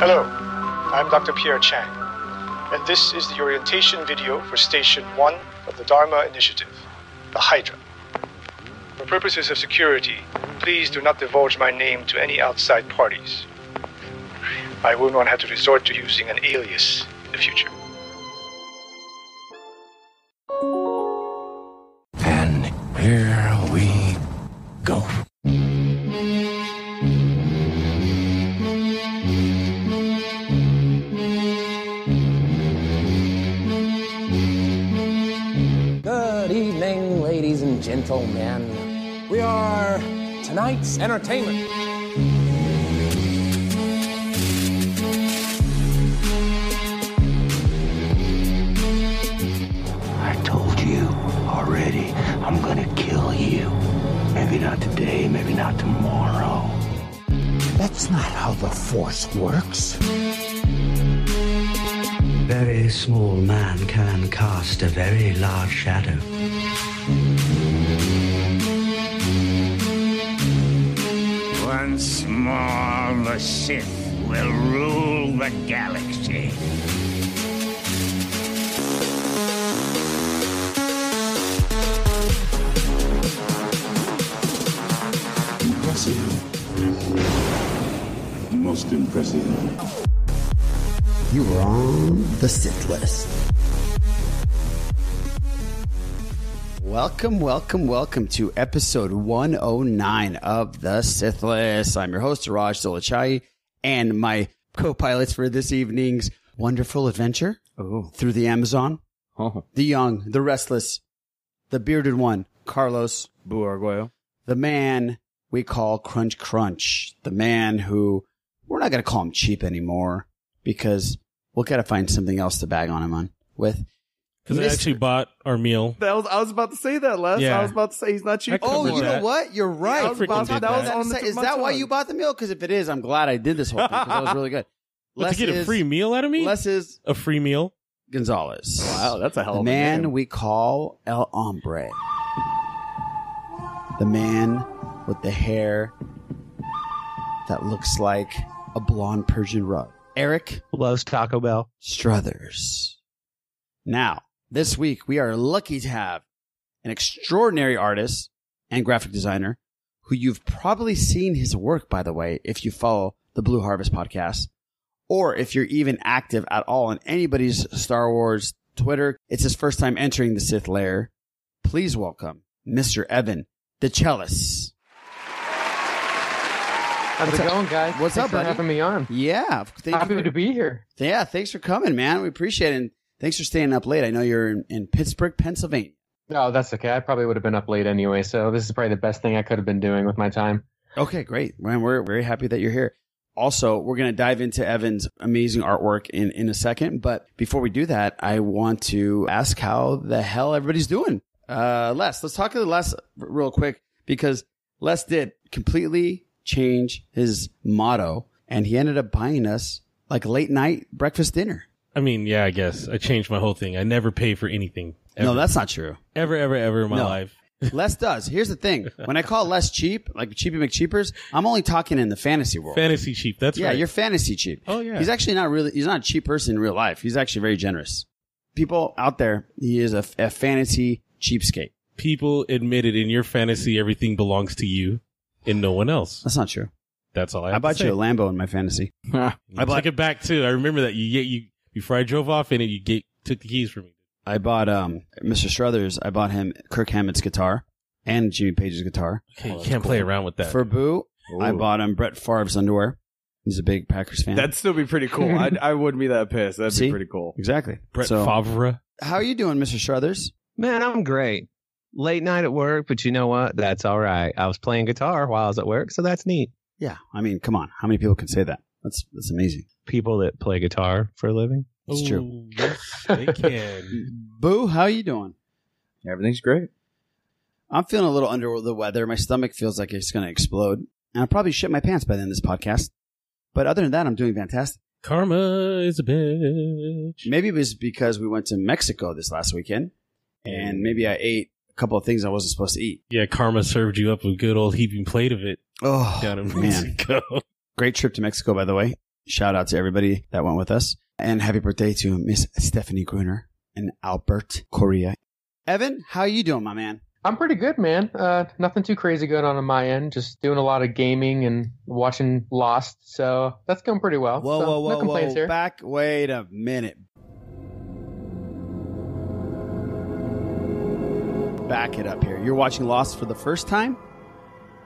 Hello, I'm Dr. Pierre Chang, and this is the orientation video for Station 1 of the Dharma Initiative, the Hydra. For purposes of security, please do not divulge my name to any outside parties. I will not have to resort to using an alias in the future. And here we go. Tonight's entertainment. I told you already, I'm gonna kill you. Maybe not today, maybe not tomorrow. That's not how the Force works. Very small man can cast a very large shadow. The Sith will rule the galaxy. Impressive. Most impressive. You were on the Sith list. Welcome, welcome, welcome to episode 109 of the Sith List. I'm your host, Raj Dolachai, and my co-pilots for this evening's wonderful adventure oh. through the Amazon. Oh. The young, the restless, the bearded one, Carlos. Boo The man we call Crunch Crunch. The man who, we're not going to call him cheap anymore because we'll got to find something else to bag on him on with. Because I Mr. actually bought our meal. That was I was about to say that, Les. Yeah. I was about to say he's not cheap. I Oh, covered you know that. what? You're right. I was about to- did that was that. on the Is tip of my that why tongue. you bought the meal? Because if it is, I'm glad I did this whole thing because that was really good. What, to get a is- free meal out of me? Les is a free meal? Gonzalez. Wow, that's a hell the of a man name. we call El Hombre. The man with the hair that looks like a blonde Persian rug. Eric Loves Taco Bell. Strothers. Now, this week we are lucky to have an extraordinary artist and graphic designer who you've probably seen his work, by the way, if you follow the Blue Harvest podcast, or if you're even active at all on anybody's Star Wars Twitter. It's his first time entering the Sith lair. Please welcome Mr. Evan DeChellis. How's it going, guys? What's Thanks up, for buddy? having me on. Yeah. Thank Happy you for- to be here. Yeah, thanks for coming, man. We appreciate it. And thanks for staying up late. I know you're in, in Pittsburgh, Pennsylvania. No, that's okay. I probably would have been up late anyway, so this is probably the best thing I could have been doing with my time. Okay, great. Man, we're very happy that you're here. Also, we're going to dive into Evan's amazing artwork in, in a second. But before we do that, I want to ask how the hell everybody's doing. Uh, Les, let's talk to Les real quick because Les did completely change his motto and he ended up buying us like late night breakfast dinner. I mean, yeah, I guess. I changed my whole thing. I never pay for anything. Ever. No, that's not true. ever, ever, ever in my No. life. Les does. Here's the thing. When I call Les cheap, like Cheapy McCheapers, I'm only talking in the fantasy world. Fantasy cheap. That's yeah, right. you're fantasy cheap. Oh, yeah. He's actually not really, he's not a cheap person in real life. He's actually very generous. People out there, he is a, a fantasy cheapskate. People admitted in your fantasy everything belongs to you and no one else. That's not true. That's all I I, bought to say. you a Lambo in my fantasy. I bought- took it back too. I remember that you get you before I drove off in it. You get took the keys from me. I bought, um, Mr. Strothers, I bought him Kirk Hammett's guitar and Jimmy Page's guitar. Okay, you can't play around with that. For Boo, I bought him Brett Favre's underwear. He's a big Packers fan. That'd still be pretty cool. I, I wouldn't be that pissed. That'd See? be pretty cool. exactly. Brett So, Favre. How are you doing, Mr. Strothers? Man, I'm great. Late night at work, but you know what? That's all right. I was playing guitar while I was at work, so that's neat. Yeah. I mean, come on. How many people can say that? That's, that's amazing. People that play guitar for a living. It's true. Ooh, Yes, they can. Boo, how you doing? Everything's great. I'm feeling a little under the weather. My stomach feels like it's going to explode. And I'll probably shit my pants by the end of this podcast. But other than that, I'm doing fantastic. Karma is a bitch. Maybe it was because we went to Mexico this last weekend. And mm. maybe I ate a couple of things I wasn't supposed to eat. Yeah, Karma served you up a good old heaping plate of it Oh, down in man. Mexico. Great trip to Mexico, by the way. Shout out to everybody that went with us. And happy birthday to Miss Stephanie Gruner and Albert Korea. Evan, how are you doing, my man? I'm pretty good, man. Uh, nothing too crazy going on on my end. Just doing a lot of gaming and watching Lost. So that's going pretty well. Whoa, So, whoa, whoa, no complaints whoa. here. Back, wait a minute. Back it up here. You're watching Lost for the first time?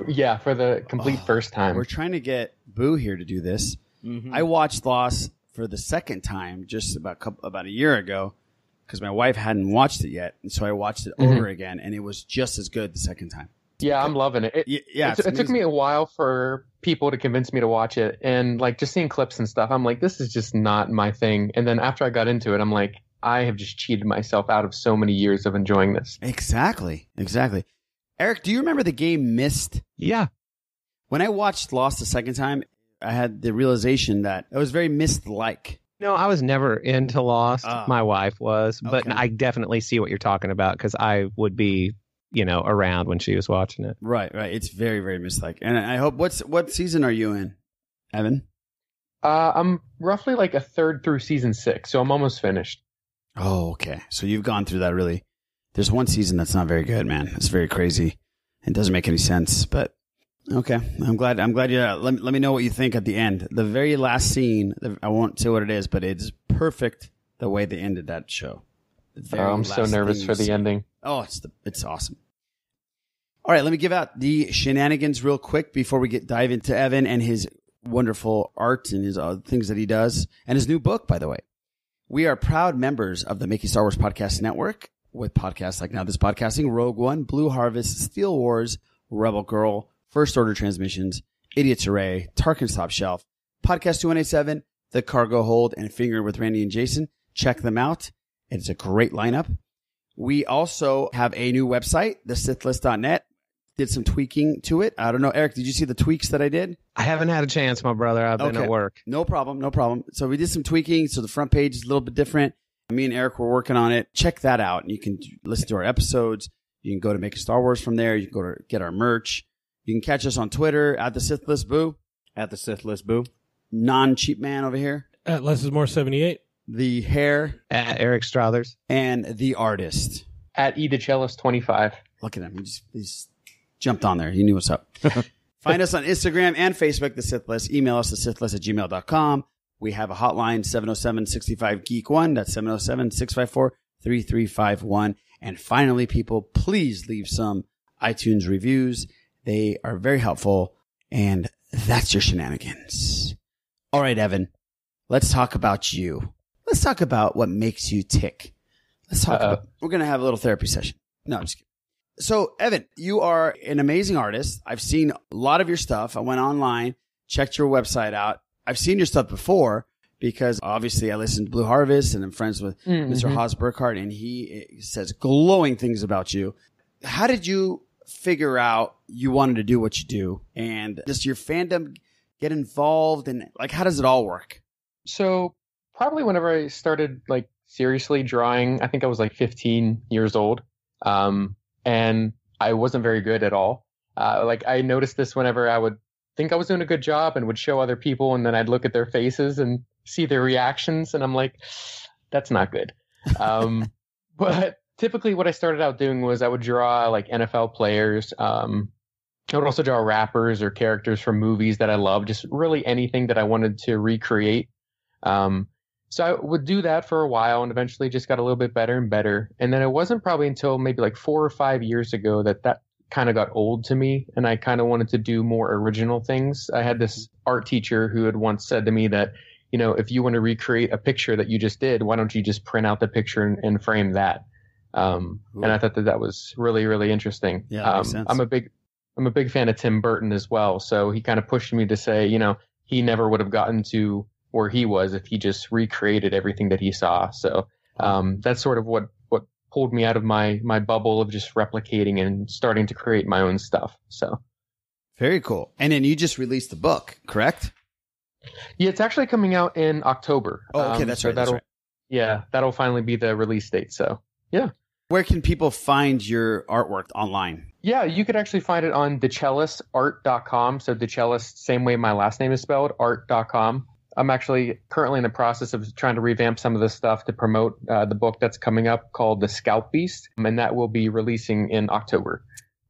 Yeah, for the complete first time. We're trying to get Boo here to do this. Mm-hmm. I watched Lost for the second time just about a couple, about a year ago because my wife hadn't watched it yet, and so I watched it Mhm. over again, and it was just as good the second time. Yeah, I'm loving it. It, yeah, it, it's it took me a while for people to convince me to watch it, and like just seeing clips and stuff, I'm like, this is just not my thing. And then after I got into it, I'm like, I have just cheated myself out of so many years of enjoying this. Exactly, exactly. Eric, do you remember the game Myst? Yeah. When I watched Lost the second time, I had the realization that it was very Myst-like. No, I was never into Lost. Ah. My wife was, but Okay. I definitely see what you're talking about because I would be, you know, around when she was watching it. Right, right. It's very, very Myst-like. And I hope what's what season are you in, Evan? Uh, I'm roughly like a third through season six, so I'm almost finished. Oh, okay. So you've gone through that really. There's one season that's not very good, man. It's very crazy. It doesn't make any sense, but okay. I'm glad. I'm glad you. let me let me know what you think at the end. The very last scene. the- I won't say what it is, but it's perfect the way they ended that show. Oh, I'm so nervous for the ending. Oh, it's the, it's awesome. All right, let me give out the shenanigans real quick before we get dive into Evan and his wonderful art and his uh, things that he does and his new book, by the way. We are proud members of the Making Star Wars Podcast Network with podcasts like Now This Podcasting, Rogue One, Blue Harvest, Steele Wars, Rebel Girl, First Order Transmissions, Idiots Array, Tarkin's Top Shelf, Podcast 2187, The Cargo Hold, and Finger with Randy and Jason. Check them out. It's a great lineup. We also have a new website, thesithlist.net. Did some tweaking to it. I don't know, Eric, did you see the tweaks that I did? I haven't had a chance, my brother. I've been Okay. at work. No problem, no problem. So we did some tweaking. So the front page is a little bit different. Me and Eric were working on it. Check that out. And you can listen to our episodes. You can go to Making Star Wars from there. You can go to get our merch. You can catch us on Twitter at the Sith List Boo. At the Sith List Boo. Non cheap man over here. At Less is More 78. The hair. At Eric Strothers. And the artist. At Edichellis 25. Look at him. He just, he just jumped on there. He knew what's up. Find us on Instagram and Facebook, The Sith List. Email us, the Sith List at gmail.com. We have a hotline, 707-65-GEEK1. That's 707-654-3351. And finally, people, please leave some iTunes reviews. They are very helpful. And that's your shenanigans. All right, Evan, let's talk about you. Let's talk about what makes you tick. Let's talk Uh-oh. about, we're going to have a little therapy session. No, I'm just kidding. So, Evan, you are an amazing artist. I've seen a lot of your stuff. I went online, checked your website out. I've seen your stuff before because obviously I listened to Blue Harvest and I'm friends with Mhm. Mr. Haas Burkhardt and he eh, says glowing things about you. How did you figure out you wanted to do what you do and does your fandom get involved and like how does it all work? So probably whenever I started like seriously drawing, I think I was like 15 years old. Um, and I wasn't very good at all. Uh, like I noticed this whenever I would think I was doing a good job and would show other people and then I'd look at their faces and see their reactions and I'm like, that's not good. Um, but typically what I started out doing was I would draw like NFL players. Um, I would also draw rappers or characters from movies that I love, just really anything that I wanted to recreate. Um, so I would do that for a while and eventually just got a little bit better and better. And then it wasn't probably until maybe like four or five years ago that that kind of got old to me and I kind of wanted to do more original things. I had this art teacher who had once said to me that, you know, if you want to recreate a picture that you just did, why don't you just print out the picture and, and frame that? Um, and I thought that that was really, really interesting. Yeah, um. I'm a big, I'm a big fan of Tim Burton as well. So he kind of pushed me to say, you know, he never would have gotten to where he was if he just recreated everything that he saw. So um, that's sort of what what pulled me out of my my bubble of just replicating and starting to create my own stuff. So Very cool. And then you just released the book, correct? yeah, it's actually coming out in October. Oh, okay, Um, that's so right, that's that'll- right. Yeah, that'll finally be the release date. So yeah. Where can people find your artwork online? Yeah, you could actually find it on dechellisart.com. So dechellis, same way my last name is spelled, art.com. I'm actually currently in the process of trying to revamp some of this stuff to promote uh, the book that's coming up called The Scalp Beast, and that will be releasing in October.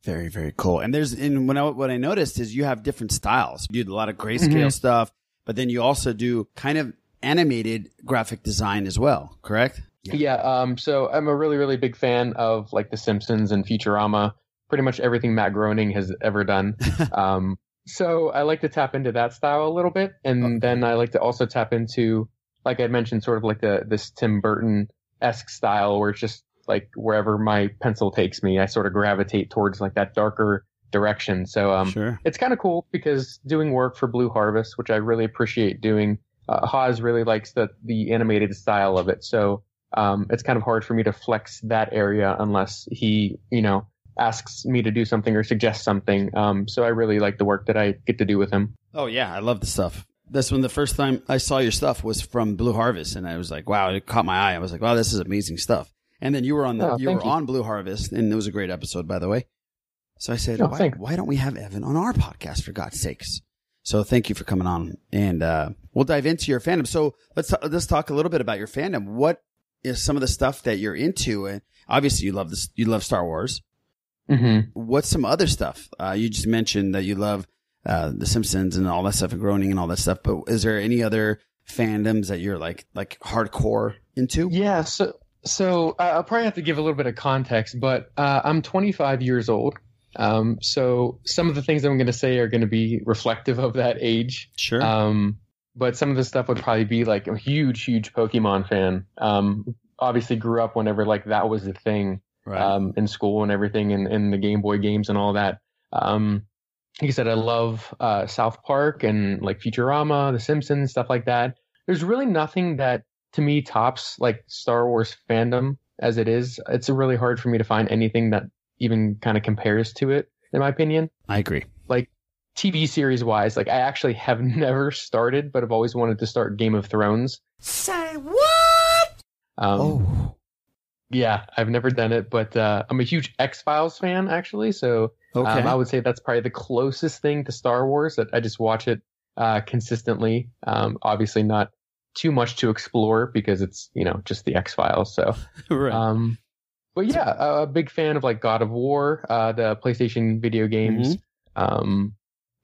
Very, very cool. And there's, and when I, what I noticed is you have different styles. You do a lot of grayscale Mhm. stuff, but then you also do kind of animated graphic design as well, correct? Yeah. um, so I'm a really, really big fan of like The Simpsons and Futurama, pretty much everything Matt Groening has ever done. um, so I like to tap into that style a little bit, and then I like to also tap into, like I mentioned, sort of like the this Tim Burton esque style, where it's just like wherever my pencil takes me, I sort of gravitate towards like that darker direction. So um, Sure. it's kind of cool because doing work for Blue Harvest, which I really appreciate doing, uh, Haas really likes the the animated style of it. So um, it's kind of hard for me to flex that area unless he, you know, asks me to do something or suggests something. Um, so I really like the work that I get to do with him. Oh yeah, I love the stuff. That's when the first time I saw your stuff was from Blue Harvest, and I was like, wow, it caught my eye. I was like, wow, this is amazing stuff. And then you were on the Oh, you were you. on Blue Harvest, and it was a great episode, by the way. So I said, Oh, why, why don't we have Evan on our podcast for God's sakes? So thank you for coming on, and uh, we'll dive into your fandom. So let's let's talk a little bit about your fandom. What is some of the stuff that you're into? And obviously, you love this. You love Star Wars. Mm-hmm. What's some other stuff? Uh, you just mentioned that you love uh, The Simpsons and all that stuff, and Groening and all that stuff. But is there any other fandoms that you're like like hardcore into? Yeah. So so uh, I'll probably have to give a little bit of context, but uh, I'm 25 years old. Um, so some of the things that I'm going to say are going to be reflective of that age. Sure. Um, but some of the stuff would probably be like a huge, huge Pokemon fan. Um, obviously grew up whenever like that was the thing. Right. um, in school and everything and, and the Game Boy games and all that. Um, like I said, I love uh, South Park and like Futurama, The Simpsons, stuff like that. There's really nothing that to me tops like Star Wars fandom as it is. It's really hard for me to find anything that even kind of compares to it, in my opinion. I agree. Like TV series wise, like I actually have never started, but I've always wanted to start Game of Thrones. Say what? Um, oh. Yeah, I've never done it, but uh, I'm a huge X Files fan, actually. So Okay. um, I would say that's probably the closest thing to Star Wars that I just watch it uh, consistently. Um, obviously, not too much to explore because it's you know just the X Files. So, right. um, but yeah, a, a big fan of like God of War, uh, the PlayStation video games, um,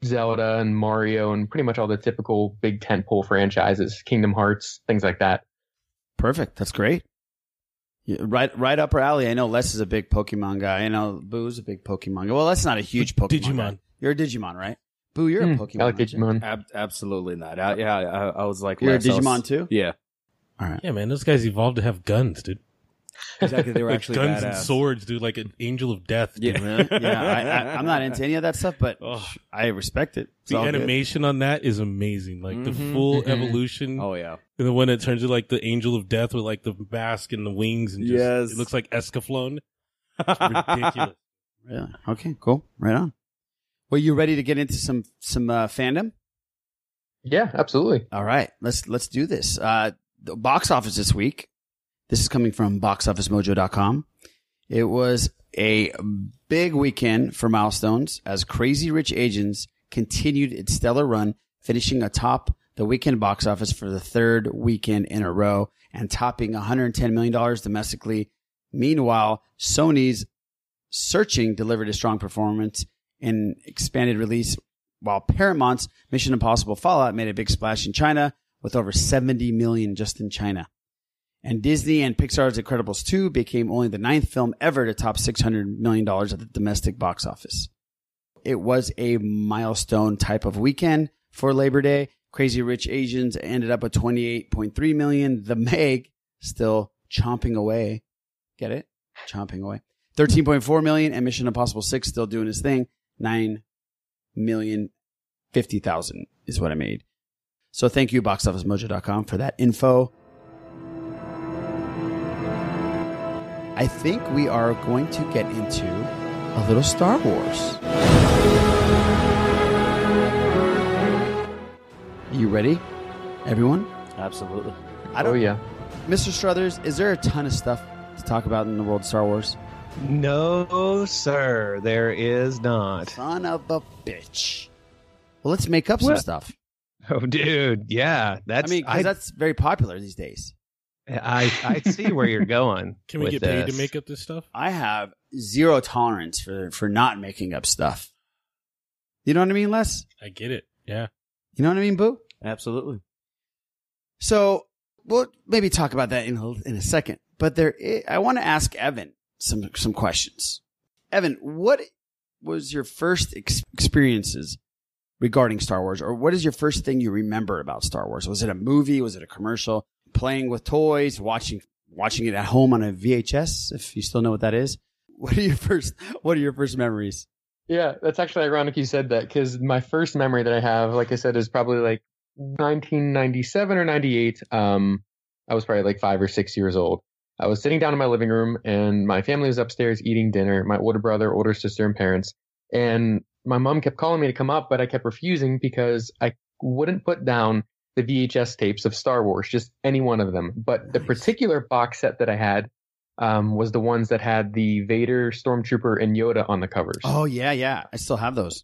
Zelda and Mario, and pretty much all the typical big tentpole franchises, Kingdom Hearts, things like that. Perfect. That's great. Yeah, right, right up our alley. I know Les is a big Pokemon guy. I know Boo's a big Pokemon guy. Well, Les not a huge Pokemon. Digimon. guy. You're a Digimon, right? Boo, you're a Hmm, Pokemon. I like? Digimon. Ab- absolutely not. I, yeah, I, I was like, You're a Les, I was- Digimon too? Yeah, All right. Yeah, man, those guys evolved to have guns, dude. Exactly. They were Like actually guns and swords, dude, like an angel of death. Dude. Yeah. Yeah, I, I, I'm not into any of that stuff, but Oh. I respect it. It's The all good. animation on that is amazing. Like the Mhm. full Mhm. evolution. Oh yeah. And then when it turns to like the angel of death with like the mask and the wings and just, Yes. it looks like Escaflowne. It's ridiculous. Really? Okay, cool. Right on. Well, you ready to get into some some uh, fandom? Yeah, absolutely. All right, let's let's do this. Uh, the box office this week. This is coming from boxofficemojo.com. It was a big weekend for milestones as Crazy Rich Asians continued its stellar run, finishing atop the weekend box office for the third weekend in a row and topping 110 million dollars domestically. Meanwhile, Sony's Searching delivered a strong performance and expanded release, while Paramount's Mission Impossible Fallout made a big splash in China with over 70 million just in China. And Disney and Pixar's Incredibles 2 became only the ninth film ever to top $600 million at the domestic box office. It was a milestone type of weekend for Labor Day. Crazy Rich Asians ended up with 28.3 million. The Meg still chomping away. Get it? Chomping away. 13.4 million and Mission Impossible 6 still doing his thing. 9 million 50,000 is what I made. So thank you boxofficemojo.com for that info. I think we are going to get into a little Star Wars. You ready, everyone? Absolutely. I don't, Oh yeah. Mr. Strothers, is there a ton of stuff to talk about in the world of Star Wars? No, sir, there is not. Son of a bitch. Well, let's make up some Well- stuff. Oh, dude, yeah, that's I mean, 'cause I, that's very popular these days. I I see where you're going. Can we with get paid to make up this stuff? I have zero tolerance for for not making up stuff. You know what I mean, Les? I get it. Yeah. You know what I mean, Boo? Absolutely. So we'll maybe talk about that in a, in a second. But there, i- I want to ask Evan some some questions. Evan, what was your first ex- experiences regarding Star Wars, or what is your first thing you remember about Star Wars? Was it a movie? Was it a commercial? Playing with toys? Watching watching it at home on a VHS? If you still know what that is. What are your first What are your first memories? Yeah, that's actually ironic you said that because my first memory that I have, like I said, is probably like 1997 or 98. Um, I was probably like five or six years old. I was sitting down in my living room and my family was upstairs eating dinner. My older brother, older sister, and parents. And my mom kept calling me to come up, but I kept refusing because I wouldn't put down the VHS tapes of Star Wars, just any one of them. But the particular box set that I had um, was the ones that had the Vader, Stormtrooper, and Yoda on the covers. Oh yeah, yeah. I still have those.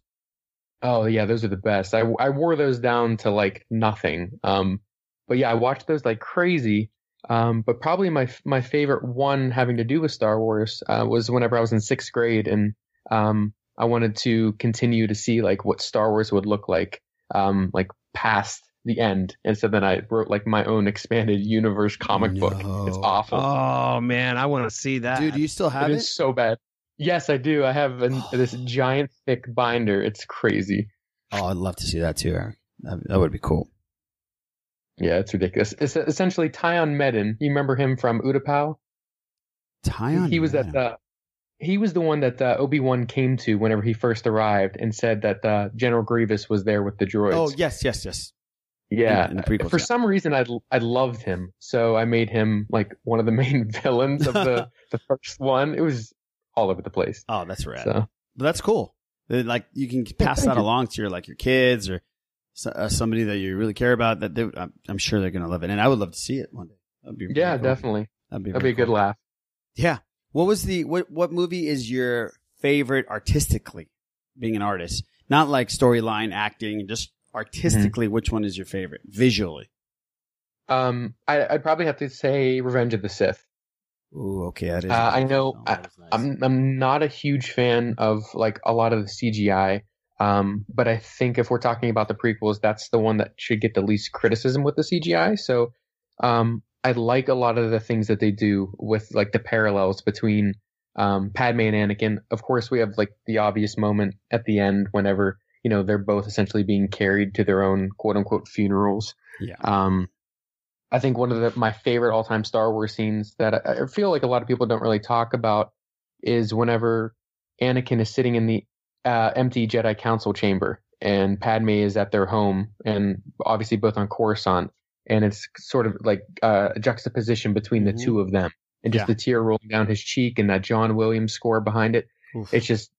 Oh yeah, those are the best. I I wore those down to like nothing. Um, but yeah, I watched those like crazy. Um, but probably my my favorite one having to do with Star Wars uh, was whenever I was in sixth grade, and um, I wanted to continue to see like what Star Wars would look like, um, like past the end. And so then I wrote like my own expanded universe comic book. It's awful. Oh man, I want to see that, Dude, do you still have it it? is so bad. Yes, I do. I have an, this giant thick binder. It's crazy. Oh, I'd love to see that too, Eric. That, that would be cool. Yeah, it's ridiculous. It's essentially Tion Medon. You remember him from Utapau? Tion. He was at the. He was the one that uh, Obi Wan came to whenever he first arrived and said that uh, General Grievous was there with the droids. Oh yes, yes, yes. Yeah. in- in For yeah. some reason, I I loved him, so I made him like one of the main villains of the the first one. It was all over the place. Oh, that's rad. So But that's cool. Like you can pass thank that you. along to your like your kids or uh, somebody that you really care about. That they, I'm, I'm sure they're gonna love it, and I would love to see it one day. That'd be yeah, cool. definitely. That'd be That'd be a good laugh. Yeah. What was the what what movie is your favorite artistically? Being an artist, not like storyline, acting, just Mm-hmm. artistically. Which one is your favorite visually? Um, I, I'd probably have to say Revenge of the Sith. Ooh, okay, that is. Uh, I know I, I'm I'm not a huge fan of like a lot of the CGI, um, but I think if we're talking about the prequels, that's the one that should get the least criticism with the CGI. So, um, I like a lot of the things that they do with like the parallels between um, Padme and Anakin. Of course, we have like the obvious moment at the end whenever you know they're both essentially being carried to their own quote unquote funerals. Yeah. Um, I think one of the, my favorite all time Star Wars scenes that I, I feel like a lot of people don't really talk about is whenever Anakin is sitting in the uh, empty Jedi Council chamber and Padme is at their home and obviously both on Coruscant. And it's sort of like uh, a juxtaposition between the two of them and just. Yeah. the tear rolling down his cheek and that John Williams score behind it. Oof. It's just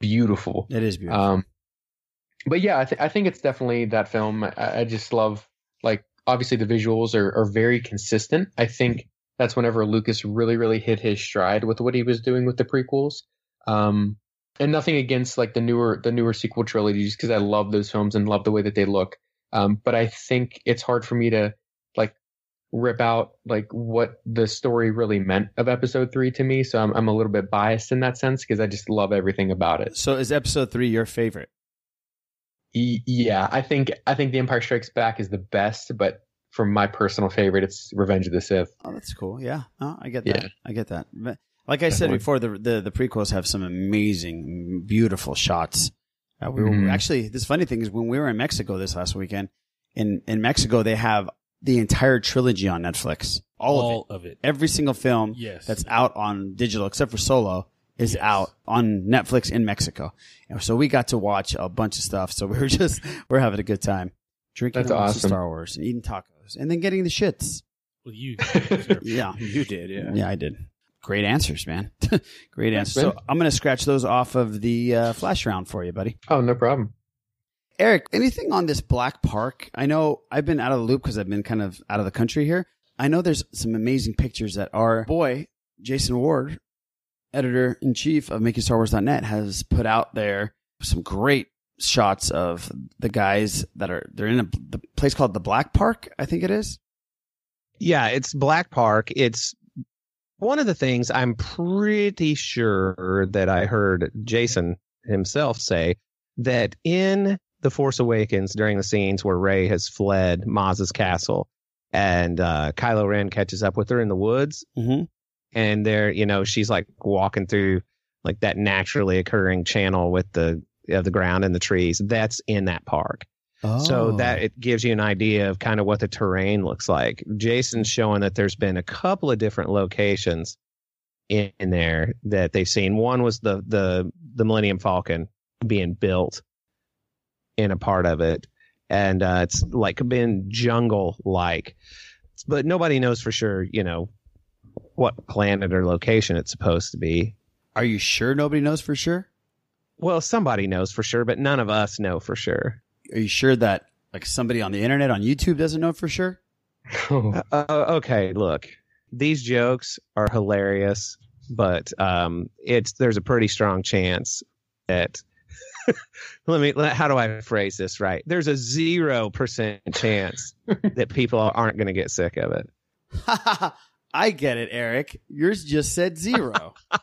beautiful. It is beautiful. Um, but yeah, I, th- I think it's definitely that film. I, I just love like obviously the visuals are, are very consistent. I think that's whenever Lucas really really hit his stride with what he was doing with the prequels. Um, and nothing against like the newer the newer sequel trilogies because I love those films and love the way that they look. Um, but I think it's hard for me to like rip out like what the story really meant of episode three to me. So I'm I'm a little bit biased in that sense because I just love everything about it. so is episode three your favorite? Yeah, I think I think The Empire Strikes Back is the best, but for my personal favorite, it's Revenge of the Sith. Oh, that's cool. Yeah, oh, I get that. Yeah. I get that. But like I said before, the, the the prequels have some amazing, beautiful shots. Uh, we were Mhm. actually this funny thing is when we were in Mexico this last weekend. In in Mexico, they have the entire trilogy on Netflix. All, All of, of it. it. Every single film Yes. that's out on digital, except for Solo, is out on Netflix in Mexico. And so we got to watch a bunch of stuff. So we were just we're having a good time, drinking That's and watching awesome. Star Wars and eating tacos, and then getting the shits. Well, you. Yeah, You did, yeah. yeah, I did. Great answers, man. Great answers. So. I'm going to scratch those off of the uh, flash round for you, buddy. Oh, no problem. Eric, anything on this Black Park? I know I've been out of the loop because I've been kind of out of the country here. I know there's some amazing pictures that our boy, Jason Ward, editor in chief of MakingStarWars.net, has put out there. Some great shots of the guys that are they're in a the place called the Black Park, I think it is. Yeah, it's Black Park. It's one of the things I'm pretty sure that I heard Jason himself say that in The Force Awakens during the scenes where Rey has fled Maz's castle and uh, Kylo Ren catches up with her in the woods. Mm-hmm. And there, you know, she's like walking through like that naturally occurring channel with the of the ground and the trees. That's in that park. So Oh. that it gives you an idea of kind of what the terrain looks like. Jason's showing that there's been a couple of different locations in, in there that they've seen. One was the the the Millennium Falcon being built in a part of it, and uh, it's like been jungle like, but nobody knows for sure. You know what planet or location it's supposed to be. Are you sure nobody knows for sure? Well, somebody knows for sure, but none of us know for sure. Are you sure that like somebody on the internet on YouTube doesn't know for sure? Uh, okay, look, these jokes are hilarious, but um, it's there's a pretty strong chance that. let me. let- How do I phrase this right? There's a zero percent chance that people aren't going to get sick of it. I get it, Eric. Yours just said zero.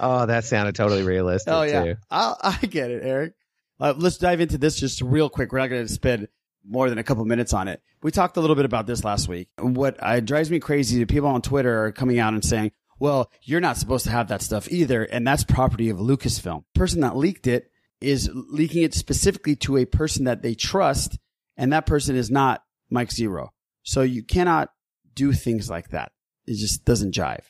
Oh, that sounded totally realistic oh yeah, too. I, I get it, Eric. Uh, let's dive into this just real quick. We're not going to spend more than a couple minutes on it. We talked a little bit about this last week. What uh, drives me crazy, is people on Twitter are coming out and saying, "Well, you're not supposed to have that stuff either," and that's property of Lucasfilm. The person that leaked it is leaking it specifically to a person that they trust, and that person is not Mike Zero. So you cannot do things like that. It just doesn't jive.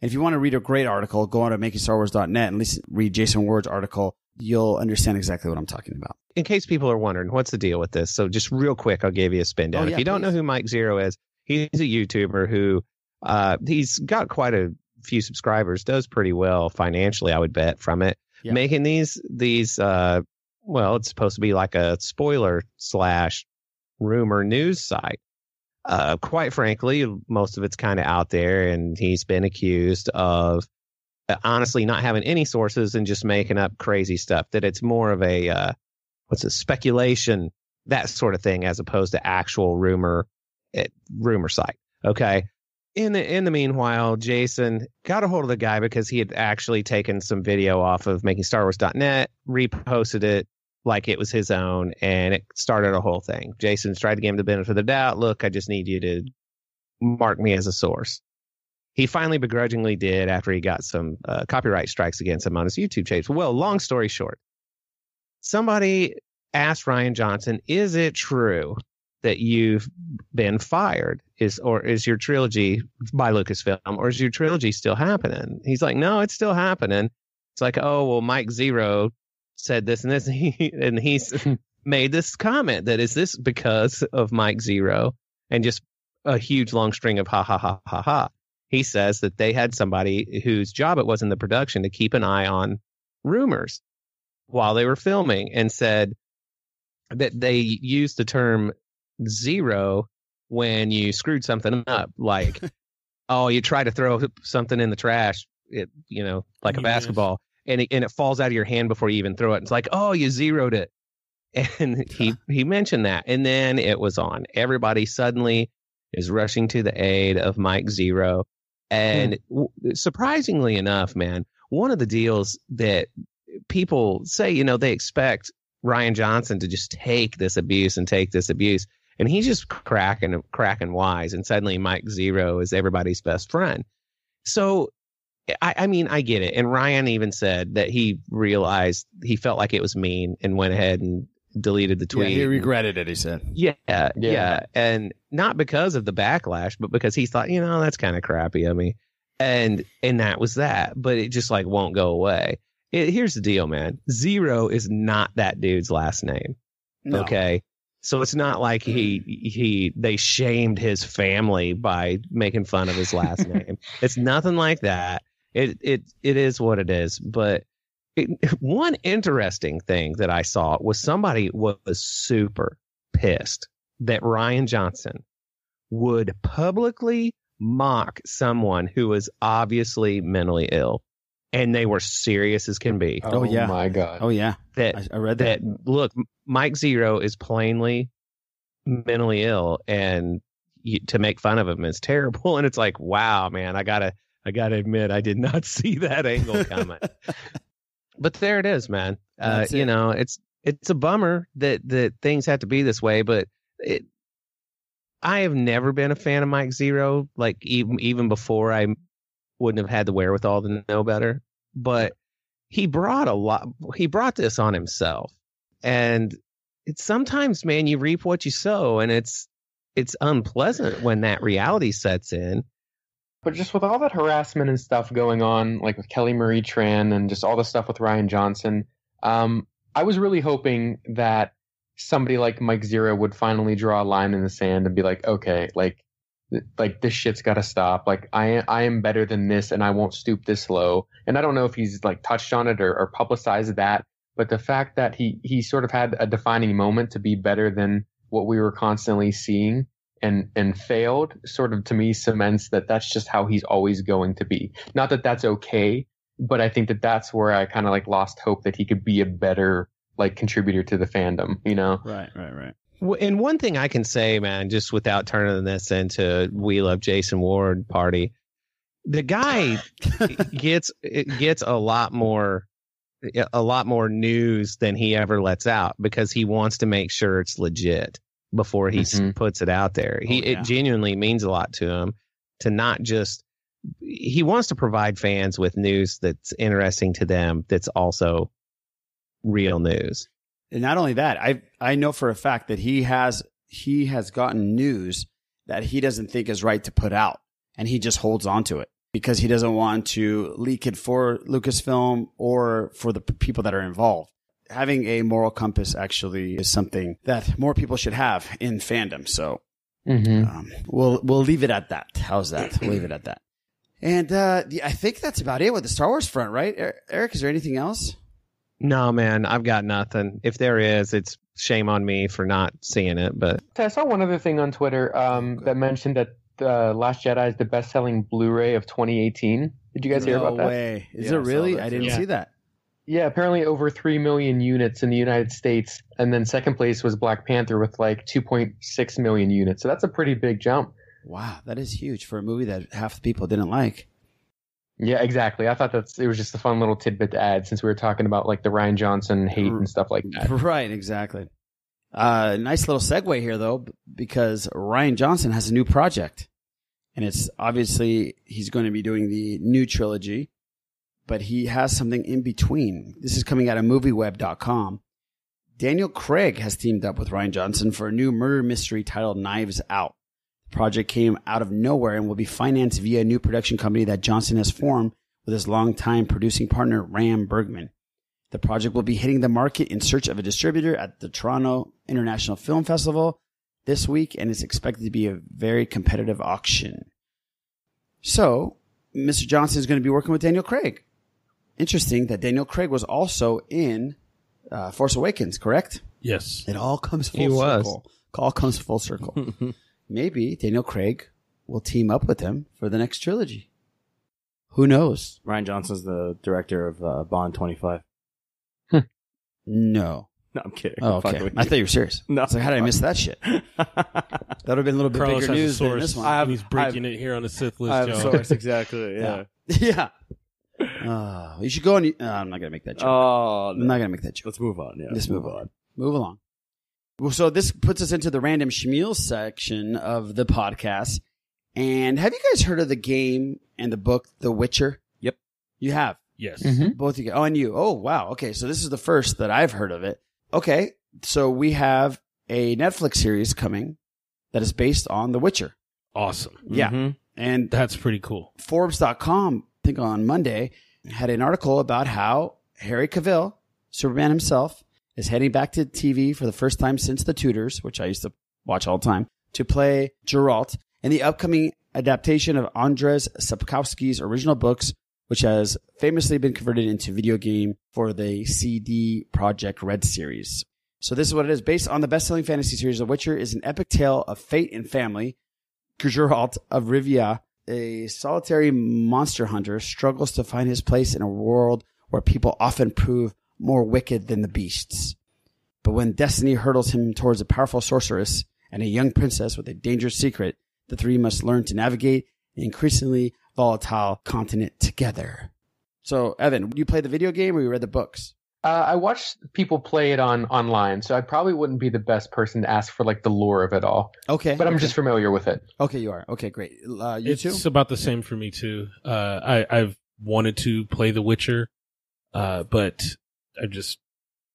And if you want to read a great article, go on to makingstarwars.net and listen, read Jason Ward's article. You'll understand exactly what I'm talking about. in case people are wondering what's the deal with this, so just real quick, I'll give you a spin down. Oh, if yeah, you don't know who Mike Zero is, he's a YouTuber who uh, he's got quite a few subscribers, does pretty well financially, I would bet, from it. Yeah. Making these these uh, well, it's supposed to be like a spoiler slash rumor news site. Uh, quite frankly, most of it's kind of out there, and he's been accused of uh, honestly not having any sources and just making up crazy stuff. That it's more of a uh, what's a speculation that sort of thing as opposed to actual rumor eh, rumor site. Okay. In the in the meanwhile, Jason got a hold of the guy because he had actually taken some video off of makingstarwars.net, reposted it like it was his own, and it started a whole thing. Jason's tried to give him the benefit of the doubt. Look, I just need you to mark me as a source. He finally begrudgingly did after he got some uh, copyright strikes against him on his YouTube page. Well, long story short, somebody asked Rian Johnson, "Is it true that you've been fired? Is or is your trilogy by Lucasfilm, or is your trilogy still happening?" He's like, "No, it's still happening." It's like, "Oh well, Mike Zero said this and this, and, he, and he's made this comment that is this because of Mike Zero, and just a huge long string of ha ha ha ha ha." He says that they had somebody whose job it was in the production to keep an eye on rumors while they were filming and said that they used the term zero when you screwed something up like oh you try to throw something in the trash it you know like a basketball and it, and it falls out of your hand before you even throw it it's like oh you zeroed it and he he mentioned that and then it was on everybody suddenly is rushing to the aid of Mike Zero and hmm. w- surprisingly enough man one of the deals that people say, you know, they expect Rian Johnson to just take this abuse and take this abuse. And he's just cracking, cracking wise. And suddenly Mike Zero is everybody's best friend. So, I, I mean, I get it. And Rian even said that he realized he felt like it was mean and went ahead and deleted the Yeah, tweet. he regretted it. He said, Yeah, yeah, Yeah. and not because of the backlash, but because he thought, you know, that's kind of crappy of me, and and that was that. But it just like won't go away. It, here's the deal, man. Zero is not that dude's last name. No. Okay, so it's not like he he they shamed his family by making fun of his last name. It's nothing like that. It it it is what it is. But it, one interesting thing that I saw was somebody was super pissed that Rian Johnson would publicly mock someone who was obviously mentally ill. and they were serious as can be. Oh, yeah. Oh, my god. Oh yeah. That I, I read that. that look, Mike Zero is plainly mentally ill, and you, to make fun of him is terrible. And it's like, wow, man, I gotta, I gotta admit, I did not see that angle coming. but there it is, man. Uh, you it. know, it's it's a bummer that that things have to be this way, but it. I have never been a fan of Mike Zero, like even even before I wouldn't have had the wherewithal to know better. But he brought a lot. He brought this on himself, and it's sometimes, man, you reap what you sow, and it's it's unpleasant when that reality sets in. But just with all that harassment and stuff going on, like with Kelly Marie Tran and just all the stuff with Rian Johnson, um, I was really hoping that somebody like Mike Zero would finally draw a line in the sand and be like, okay, like, th- like this shit's got to stop. Like I, I am better than this, and I won't stoop this low. And I don't know if he's like touched on it or, or publicized that, but the fact that he he sort of had a defining moment to be better than what we were constantly seeing and and failed sort of to me cements that that's just how he's always going to be. Not that that's okay but i think that that's where i kind of like lost hope that he could be a better like contributor to the fandom you know? Right, right, right. And one thing I can say, man, just without turning this into we love Jason Ward party, the guy gets gets a lot more a lot more news than he ever lets out because he wants to make sure it's legit before he s Mhm. puts it out there. He Oh, yeah. it genuinely means a lot to him to not just he wants to provide fans with news that's interesting to them that's also real news. And not only that, I I know for a fact that he has he has gotten news that he doesn't think is right to put out, and he just holds on to it because he doesn't want to leak it for Lucasfilm or for the people that are involved. Having a moral compass actually is something that more people should have in fandom. So mm-hmm. um, we'll we'll leave it at that. How's that? We'll leave it at that. And uh, I think that's about it with the Star Wars front, right? Er- Eric, is there anything else? No, man, I've got nothing. If there is, it's shame on me for not seeing it. But i saw one other thing on twitter um, that mentioned that uh, last jedi is the best-selling blu-ray of 2018 did you guys hear about that way. Is Yeah, it really? that I didn't Yeah. see that. Yeah, apparently over 3 million units in the United States. And then second place was Black Panther with like 2.6 million units. So that's a pretty big jump. Wow, that is huge for a movie that half the people didn't like. Yeah, exactly. I thought that's it was just a fun little tidbit to add since we were talking about like the Rian Johnson hate and stuff like that. Right, exactly. Uh, nice little segue here, though, because Rian Johnson has a new project. And it's obviously he's going to be doing the new trilogy, but he has something in between. This is coming out of movieweb.com. Daniel Craig has teamed up with Rian Johnson for a new murder mystery titled Knives Out. The project came out of nowhere and will be financed via a new production company that Johnson has formed with his longtime producing partner, Ram Bergman. The project will be hitting the market in search of a distributor at the Toronto International Film Festival this week, and it's expected to be a very competitive auction. So, Mr. Johnson is going to be working with Daniel Craig. Interesting that Daniel Craig was also in uh, Force Awakens, correct? Yes. It all comes full He was. circle. All comes full circle. Maybe Daniel Craig will team up with him for the next trilogy. Who knows? Rian Johnson's the director of uh, Bond 25. No. No, I'm kidding. Oh, I'm okay. I thought you were serious. No. It's like, how did I miss that shit? That would have been a little bit Carlos bigger a news than source, this one. I have- he's breaking it here on the Sith list. I have a John. source, exactly. Yeah. yeah. Uh, you should go on. Uh, I'm not gonna make that joke. Oh, I'm not gonna make that joke. let's move on. Yeah, Let's move on. Move along. Well, so this puts us into the random Shmuel section of the podcast. And have you guys heard of the game and the book, The Witcher? Yep. You have. Yes. Both of you. Oh, and you. Oh, wow. Okay. So this is the first that I've heard of it. Okay. So we have a Netflix series coming that is based on The Witcher. Awesome. Yeah. Mhm. And That's pretty cool. Forbes.com, I think on Monday, had an article about how Harry Cavill, Superman himself, is heading back to TV for the first time since The Tudors, which I used to watch all the time, to play Geralt in the upcoming adaptation of Andrzej Sapkowski's original books, which has famously been converted into video game for the CD Projekt Red series. So this is what it is. Based on the best-selling fantasy series, The Witcher is an epic tale of fate and family. Geralt of Rivia a solitary monster hunter struggles to find his place in a world where people often prove more wicked than the beasts. But when destiny hurdles him towards a powerful sorceress and a young princess with a dangerous secret, the three must learn to navigate an increasingly volatile continent together. So, Evan, you play the video game or you read the books? Uh, I watched people play it on online, so I probably wouldn't be the best person to ask for like the lore of it all. Okay, but I'm okay. just familiar with it. Okay, you are. Okay, great. Uh, you it's too? about the same for me too. Uh, I I've wanted to play The Witcher, uh, but I just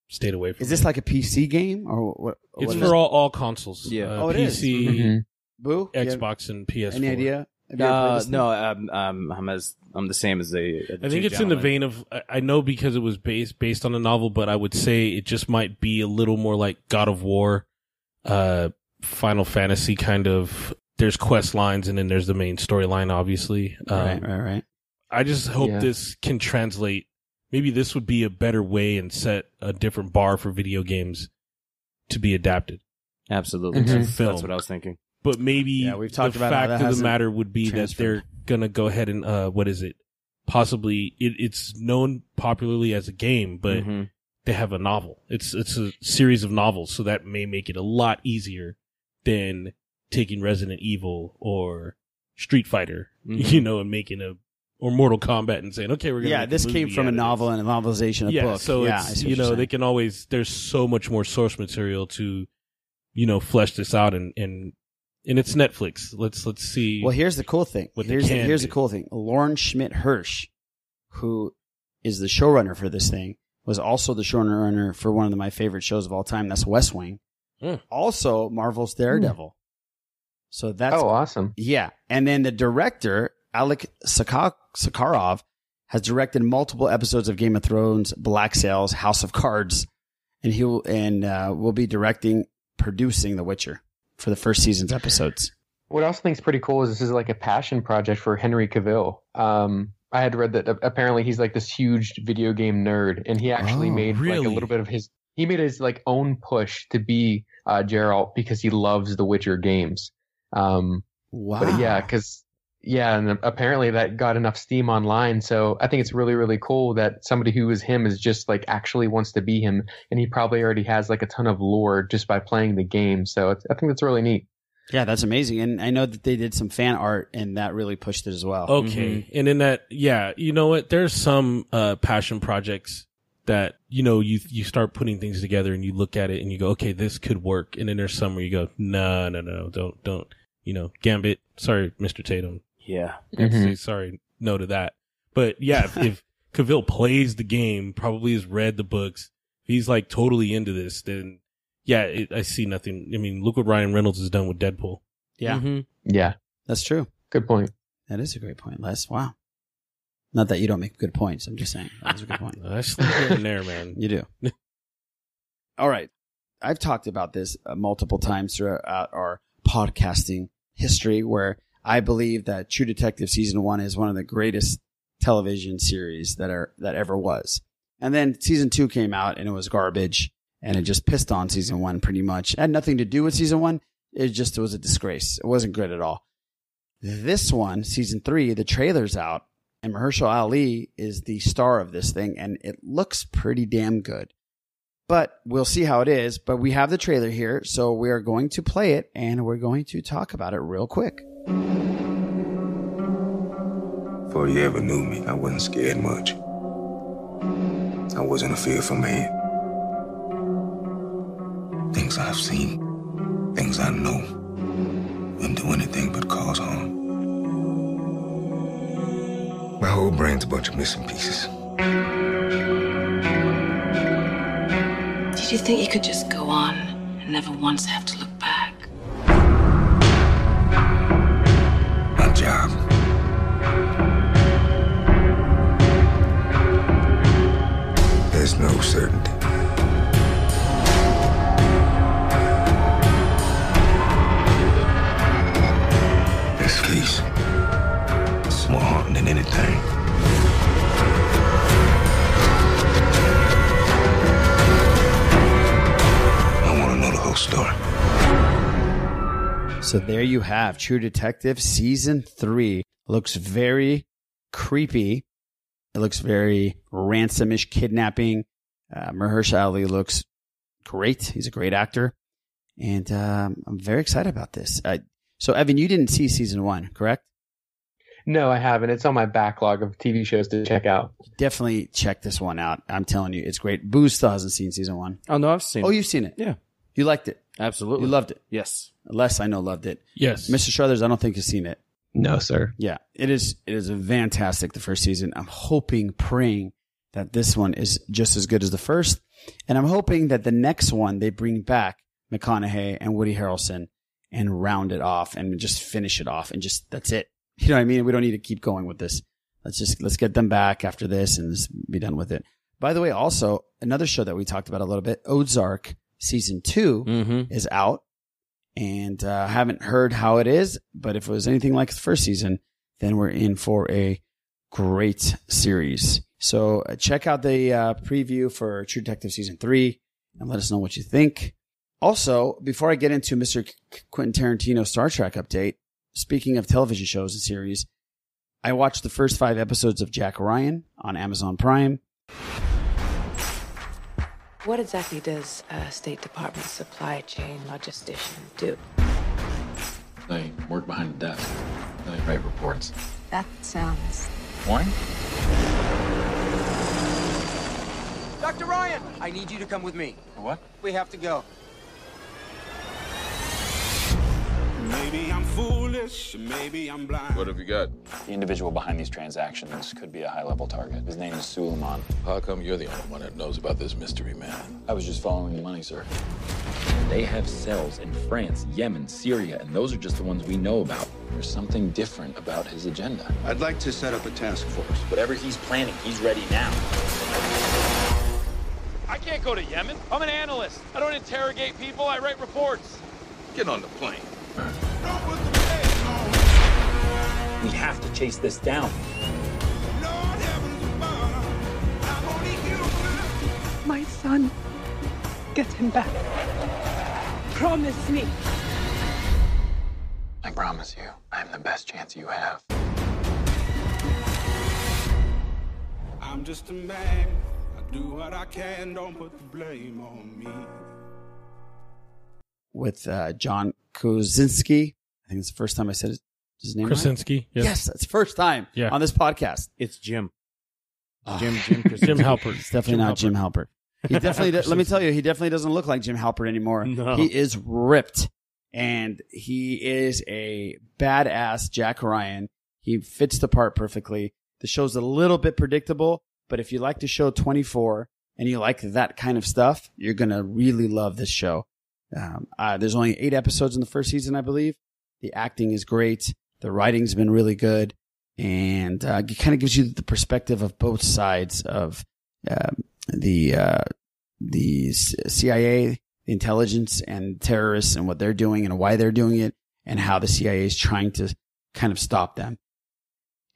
stayed away from. Is this like a PC game or what? It's what for all, all consoles. Yeah. uh, Oh, it is. PC, Mhm. Boo? Do you have Xbox, and PS4. Any idea? Have you Uh, this no, I'm, I'm, I'm as I'm the same as the. the I think two it's in the vein of I- I know because it was based based on a novel, but I would say it just might be a little more like God of War, uh, Final Fantasy kind of. There's quest lines and then there's the main storyline, obviously. Um, right, right, right. I just hope Yeah. this can translate. Maybe this would be a better way and set a different bar for video games to be adapted. Absolutely, Mhm. that's, Film. that's what I was thinking. But maybe Yeah, we've talked the about fact of the matter would be that they're gonna go ahead and uh, what is it? Possibly it, it's known popularly as a game, but Mhm. they have a novel. It's it's a series of novels, so that may make it a lot easier than taking Resident Evil or Street Fighter, Mhm. you know, and making a or Mortal Kombat and saying, okay, we're gonna Yeah, this came from a novel and a novelization of yeah, book. so yeah, it's you know they can always there's so much more source material to you know flesh this out and and and it's Netflix. Let's let's see. Well, here's the cool thing. here's the, here's do. the cool thing. Lauren Schmidt Hissrich, who is the showrunner for this thing, was also the showrunner for one of my favorite shows of all time. That's West Wing. Hmm. Also, Marvel's Daredevil. So that's oh, awesome. yeah. And then the director, Alik Sakharov, has directed multiple episodes of Game of Thrones, Black Sails, House of Cards, and he will and uh, will be directing, producing The Witcher for the first season's episodes. What I also think is pretty cool is this is like a passion project for Henry Cavill. Um, I had read that apparently he's like this huge video game nerd, and he actually Oh, made like a little bit of his. He made his like own push to be uh, Geralt because he loves the Witcher games. Um, Wow. but yeah, because yeah, and apparently that got enough steam online. So I think it's really really cool that somebody who is him is just like actually wants to be him, and he probably already has like a ton of lore just by playing the game. So it's, I think that's really neat. Yeah, that's amazing. And I know that they did some fan art and that really pushed it as well. Okay. And in that, yeah, you know what? There's some, uh, passion projects that, you know, you, you start putting things together and you look at it and you go, okay, this could work. And then there's some where you go, no, no, no, don't, don't, you know, Gambit. Sorry, Mr. Tatum. Yeah, I have to Mhm. say sorry, no to that. But yeah, if, if Cavill plays the game, probably has read the books, if he's like totally into this, then yeah, it, I see nothing. I mean, look what Ryan Reynolds has done with Deadpool. Yeah, Mhm. Yeah, that's true. good point. That is a great point, Les. Wow. Not that you don't make good points. I'm just saying. That's a good point. I slip here and there, man. You do. All right. I've talked about this uh, multiple times throughout our podcasting history where I believe that True Detective season one is one of the greatest television series that are, that ever was. And then season two came out and it was garbage and it just pissed on season one pretty much. It had nothing to do with season one. It just was a disgrace. It wasn't good at all. This one, season three, the trailer's out and Mahershala Ali is the star of this thing and it looks pretty damn good. But we'll see how it is. But we have the trailer here, so we are going to play it and we're going to talk about it real quick. Before you ever knew me, I wasn't scared much. I wasn't a fearful man. Things I've seen, things I know, wouldn't do anything but cause harm. My whole brain's a bunch of missing pieces. Did you think you could just go on and never once have to look job. There's no certainty. This case is more haunting than anything. I want to know the whole story. So there you have True Detective season three. Looks very creepy. It looks very ransomish, kidnapping. Uh, Mahershala Ali looks great. He's a great actor, and um, I'm very excited about this. Uh, so, Evan, you didn't see season one, correct? No, I haven't. It's on my backlog of TV shows to check out. Definitely check this one out. I'm telling you, it's great. Boo's still hasn't seen season one. Oh no, I've seen. It. Oh, it. you've seen it? Yeah, You liked it. Absolutely. You loved it. Yes. Les, I know, loved it. Yes. Mr. Strothers, I don't think you've seen it. No, sir. Yeah, it is. It is a fantastic. The first season. I'm hoping, praying that this one is just as good as the first, and I'm hoping that the next one they bring back McConaughey and Woody Harrelson and round it off and just finish it off and just that's it. You know what I mean? We don't need to keep going with this. Let's just let's get them back after this and just be done with it. By the way, also another show that we talked about a little bit, Ozark season 2 Mm-hmm. is out, and uh, haven't heard how it is. But if it was anything like the first season, then we're in for a great series. So uh, check out the uh, preview for True Detective season three and let us know what you think. Also, before I get into Mr. Quentin Tarantino Star Trek update, speaking of television shows and series, I watched the first five episodes of Jack Ryan on Amazon Prime. What exactly does a State Department supply chain logistician do? They work behind the desk. They write reports. That sounds. Boring? Dr. Ryan, I need you to come with me. What? We have to go. Maybe I'm foolish, maybe I'm blind. What have you got? The individual behind these transactions could be a high-level target. His name is Suleiman. How come you're the only one that knows about this mystery man? I was just following the money, sir. They have cells in France, Yemen, Syria, and those are just the ones we know about. There's something different about his agenda. I'd like to set up a task force. Whatever he's planning, he's ready now. I can't go to Yemen. I'm an analyst. I don't interrogate people, I write reports. Get on the plane. We have to chase this down. My son. Get him back. Promise me. I promise you, I'm the best chance you have. I'm just a man. I do what I can, don't put the blame on me. with uh, John Krasinski. I think it's the first time I said his, his name. right. Krasinski, yes. Yes, that's first time Yeah. on this podcast. It's Jim. Ah. Jim. Jim. Krasinski. Jim Halpert. It's definitely Jim not Jim Halpert. He definitely. let me tell you, he definitely doesn't look like Jim Halpert anymore. No. He is ripped, and he is a badass Jack Ryan. He fits the part perfectly. The show's a little bit predictable, but if you like the show 24 and you like that kind of stuff, you're gonna really love this show. Um, uh, there's only eight episodes in the first season, I believe. The acting is great. The writing's been really good, and uh, it kind of gives you the perspective of both sides of um, the uh, the CIA, the intelligence, and terrorists, and what they're doing, and why they're doing it, and how the CIA is trying to kind of stop them.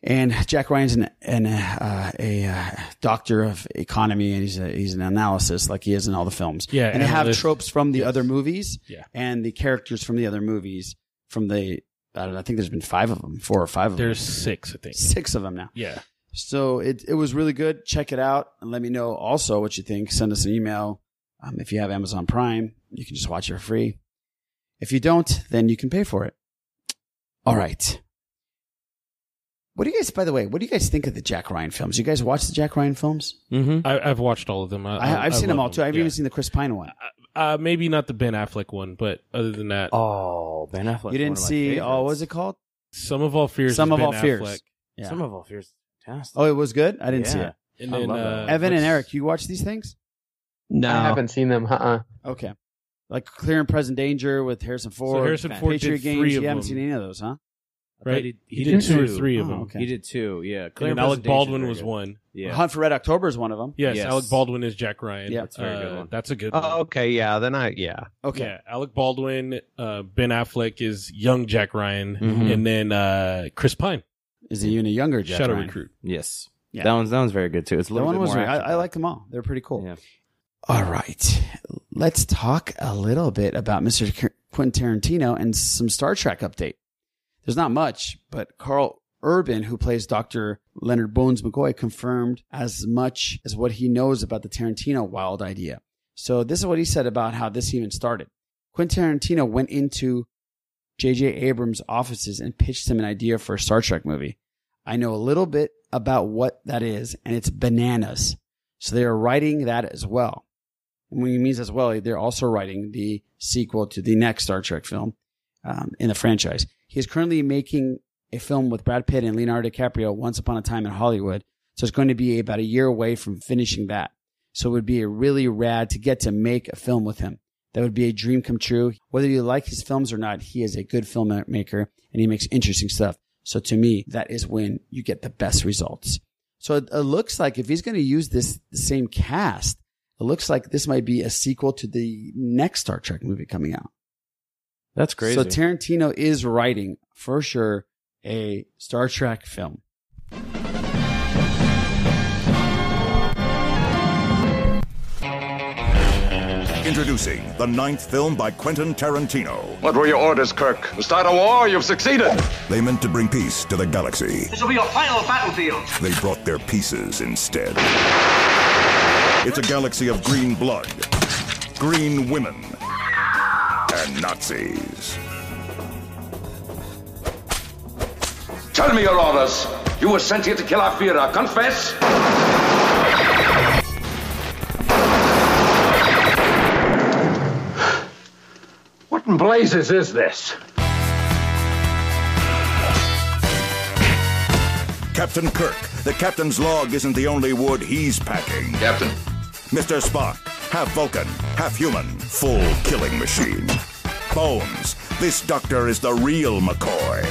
And Jack Ryan's an, an uh, a uh, doctor of economy, and he's a, he's an analysis like he is in all the films. Yeah, and they have tropes from the other movies, Yeah. and the characters from the other movies. From the, I, don't know, I think there's been five of them, four or five of them. There's them. six, I think. Six of them now. Yeah. So it it was really good. Check it out and let me know also what you think. Send us an email. Um, if you have Amazon Prime, you can just watch it for free. If you don't, then you can pay for it. All right. What do you guys, by the way, what do you guys think of the Jack Ryan films? You guys watch the Jack Ryan films? Mm-hmm. I, I've watched all of them. I, I, I've seen them all too. I've yeah. even seen the Chris Pine one. Uh, maybe not the Ben Affleck one, but other than that, Oh, Ben Affleck. you didn't see, oh, what was it called? Sum of All Fears. Sum is of Ben All Fears. Affleck. Yeah. Sum of all fears. Fantastic. Oh, it was good? I didn't see Yeah. it. And I then love that. uh, Evan and what's- Eric, you watch these things? No. I haven't seen them. Uh-uh. Okay. Like Clear and Present Danger with Harrison Ford. Harrison Ford Patriot did Games. three You of haven't them. seen any of those, huh? I thought Right? He, He he did did two or three of Oh, them. okay. He did two. Yeah. And Clear then Alec Baldwin was one. Yeah. Hunt for Red October is one of them. Yes, Yes. Alec Baldwin is Jack Ryan. Yeah. That's a very good Uh, one. That's a good one. Oh, okay, yeah. Then I, yeah. Okay. Yeah, Alec Baldwin, uh, Ben Affleck is young Jack Ryan, Mhm. and then uh, Chris Pine, Is he even a younger Jack Ryan? Shadow Ryan? Recruit. Yes. Yeah. That one's that one's very good too. It's a That little one was. more. I, I like them all. They're pretty cool. Yeah. All right. Let's talk a little bit about Mr. K- Quentin Tarantino and some Star Trek update. There's not much, but Karl Urban, who plays Dr. Leonard Bones McCoy, confirmed as much as what he knows about the Tarantino wild idea. So this is what he said about how this even started. Quentin Tarantino went into J.J. Abrams' offices and pitched him an idea for a Star Trek movie. I know a little bit about what that is, and it's bananas. So they are writing that as well. And when he means as well, they're also writing the sequel to the next Star Trek film um, in the franchise. He is currently making a film with Brad Pitt and Leonardo DiCaprio, Once Upon a Time in Hollywood. So it's going to be about a year away from finishing that. So it would be really rad to get to make a film with him. That would be a dream come true. Whether you like his films or not, he is a good filmmaker and he makes interesting stuff. So to me, that is when you get the best results. So it, it looks like if he's going to use this same cast, it looks like this might be a sequel to the next Star Trek movie coming out. That's crazy. So Tarantino is writing for sure a Star Trek film. Introducing the ninth film by Quentin Tarantino. What were your orders, Kirk? To start a war? You've succeeded. They meant to bring peace to the galaxy. This will be your final battlefield. They brought their pieces instead. It's a galaxy of green blood, green women, and Nazis. Tell me your orders. You were sent here to kill Afira. Confess. What in blazes is this? Captain Kirk, the captain's log isn't the only wood he's packing. Captain. Mr. Spock, half Vulcan, half human, full killing machine. Bones, this doctor is the real McCoy.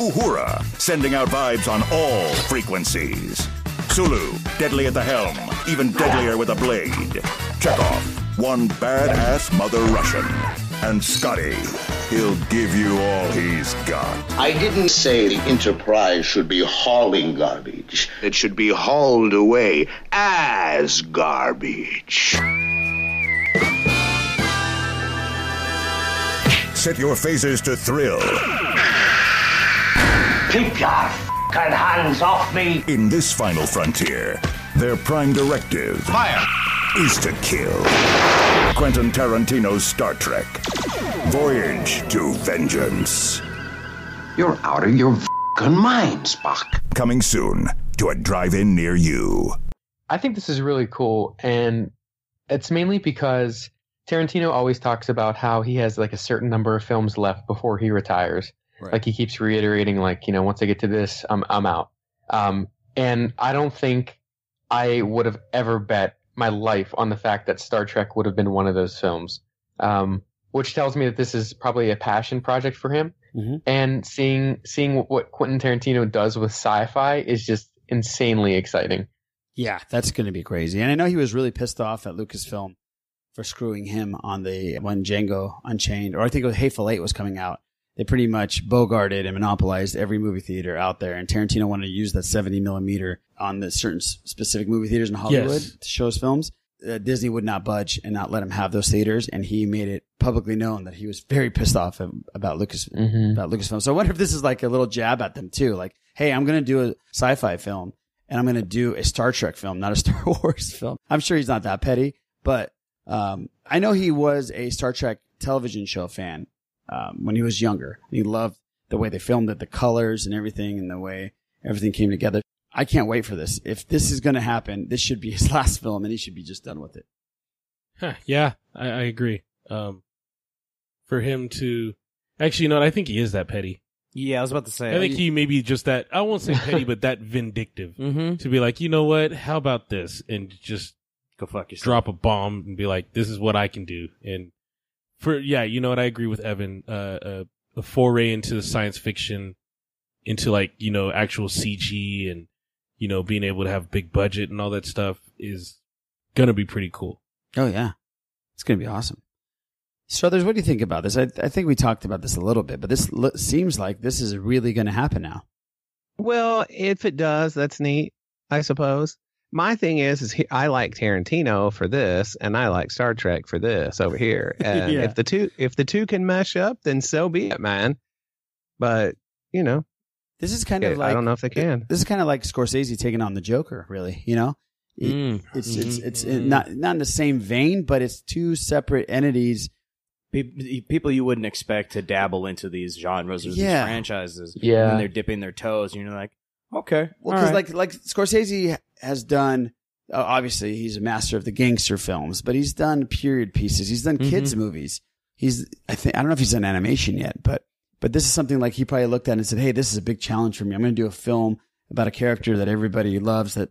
Uhura, sending out vibes on all frequencies. Sulu, deadly at the helm, even deadlier with a blade. Chekhov, one badass mother Russian. And Scotty, he'll give you all he's got. I didn't say the Enterprise should be hauling garbage. It should be hauled away as garbage. Set your phasers to thrill. Keep your f***ing hands off me. In this final frontier, their prime directive Fire. is to kill. Quentin Tarantino's Star Trek. Voyage to Vengeance. You're out of your f***ing mind, Spock. Coming soon to a drive-in near you. I think this is really cool, and it's mainly because Tarantino always talks about how he has like a certain number of films left before he retires. Right. Like he keeps reiterating, like you know, once I get to this, I'm I'm out. Um, and I don't think I would have ever bet my life on the fact that Star Trek would have been one of those films. Um, which tells me that this is probably a passion project for him. Mhm. And seeing seeing what Quentin Tarantino does with sci-fi is just insanely exciting. Yeah, that's going to be crazy. And I know he was really pissed off at Lucasfilm for screwing him on the when Django Unchained, or I think it was Hateful Eight was coming out. They pretty much bogarted and monopolized every movie theater out there. And Tarantino wanted to use that 70 millimeter on the certain specific movie theaters in Hollywood Yes. to show his films. Uh, Disney would not budge and not let him have those theaters. And he made it publicly known that he was very pissed off about Lucas, about Lucasfilm. So I wonder if this is like a little jab at them too. Like, hey, I'm going to do a sci-fi film and I'm going to do a Star Trek film, not a Star Wars film. I'm sure he's not that petty, but um, I know he was a Star Trek television show fan um, when he was younger. He loved the way they filmed it, the colors and everything, and the way everything came together. I can't wait for this. If this is going to happen, this should be his last film, and he should be just done with it. Huh, yeah, I, I agree. Um, for him to actually, you know, what, I think he is that petty. Yeah, I was about to say. I think he maybe just that. I won't say petty, but that vindictive Mhm. to be like, you know what? How about this? And just go fuck yourself. drop a bomb and be like, this is what I can do. And for yeah, you know what? I agree with Evan. Uh, uh, a foray into the science fiction, into like you know actual CG and you know being able to have big budget and all that stuff is gonna be pretty cool. Oh yeah, it's going to be awesome. Strothers, what do you think about this? I, I think we talked about this a little bit, but this lo- seems like this is really going to happen now. Well, if it does, that's neat, I suppose. My thing is, is he, I like Tarantino for this, and I like Star Trek for this over here. And Yeah. if the two if the two can mesh up, then so be it, man. But you know, This is kind I of like I don't know if they can. This is kind of like Scorsese taking on the Joker, really. You know, It- Mm. it's it's Mhm. it's not not in the same vein, but it's two separate entities. People you wouldn't expect to dabble into these genres or these franchises. Yeah. And they're dipping their toes, and you're like, okay. Well, because right. like like Scorsese has done. Uh, obviously, he's a master of the gangster films, but he's done period pieces. He's done kids Mhm. movies. He's I think I don't know if he's done animation yet, but but this is something like he probably looked at and said, "Hey, this is a big challenge for me. I'm going to do a film about a character that everybody loves. That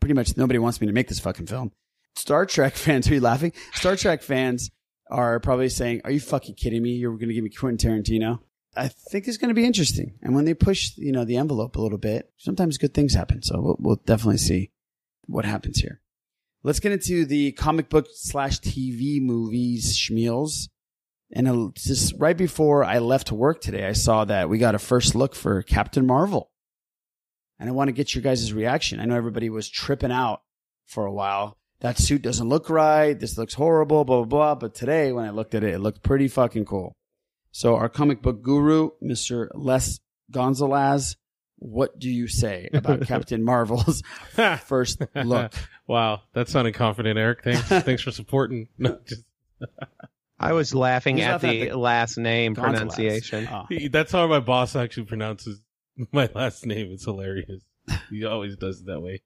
pretty much nobody wants me to make this fucking film." Star Trek fans, are you laughing? Star Trek fans are probably saying, "Are you fucking kidding me? You're going to give me Quentin Tarantino?" I think it's going to be interesting. And when they push, you know, the envelope a little bit, sometimes good things happen. So we'll, we'll definitely see what happens here. Let's get into the comic book slash TV movies schmeals. And just right before I left work today, I saw that we got a first look for Captain Marvel. And I want to get your guys' reaction. I know everybody was tripping out for a while. That suit doesn't look right. This looks horrible, blah, blah, blah. But today, when I looked at it, it looked pretty fucking cool. So, our comic book guru, Mr. Les Gonzalez, what do you say about Captain Marvel's first look? wow, that sounded confident, Eric. Thanks, thanks for supporting. No, just, I was laughing at the, at the last name Gonzalez. pronunciation. Oh. That's how my boss actually pronounces my last name. It's hilarious. He always does it that way.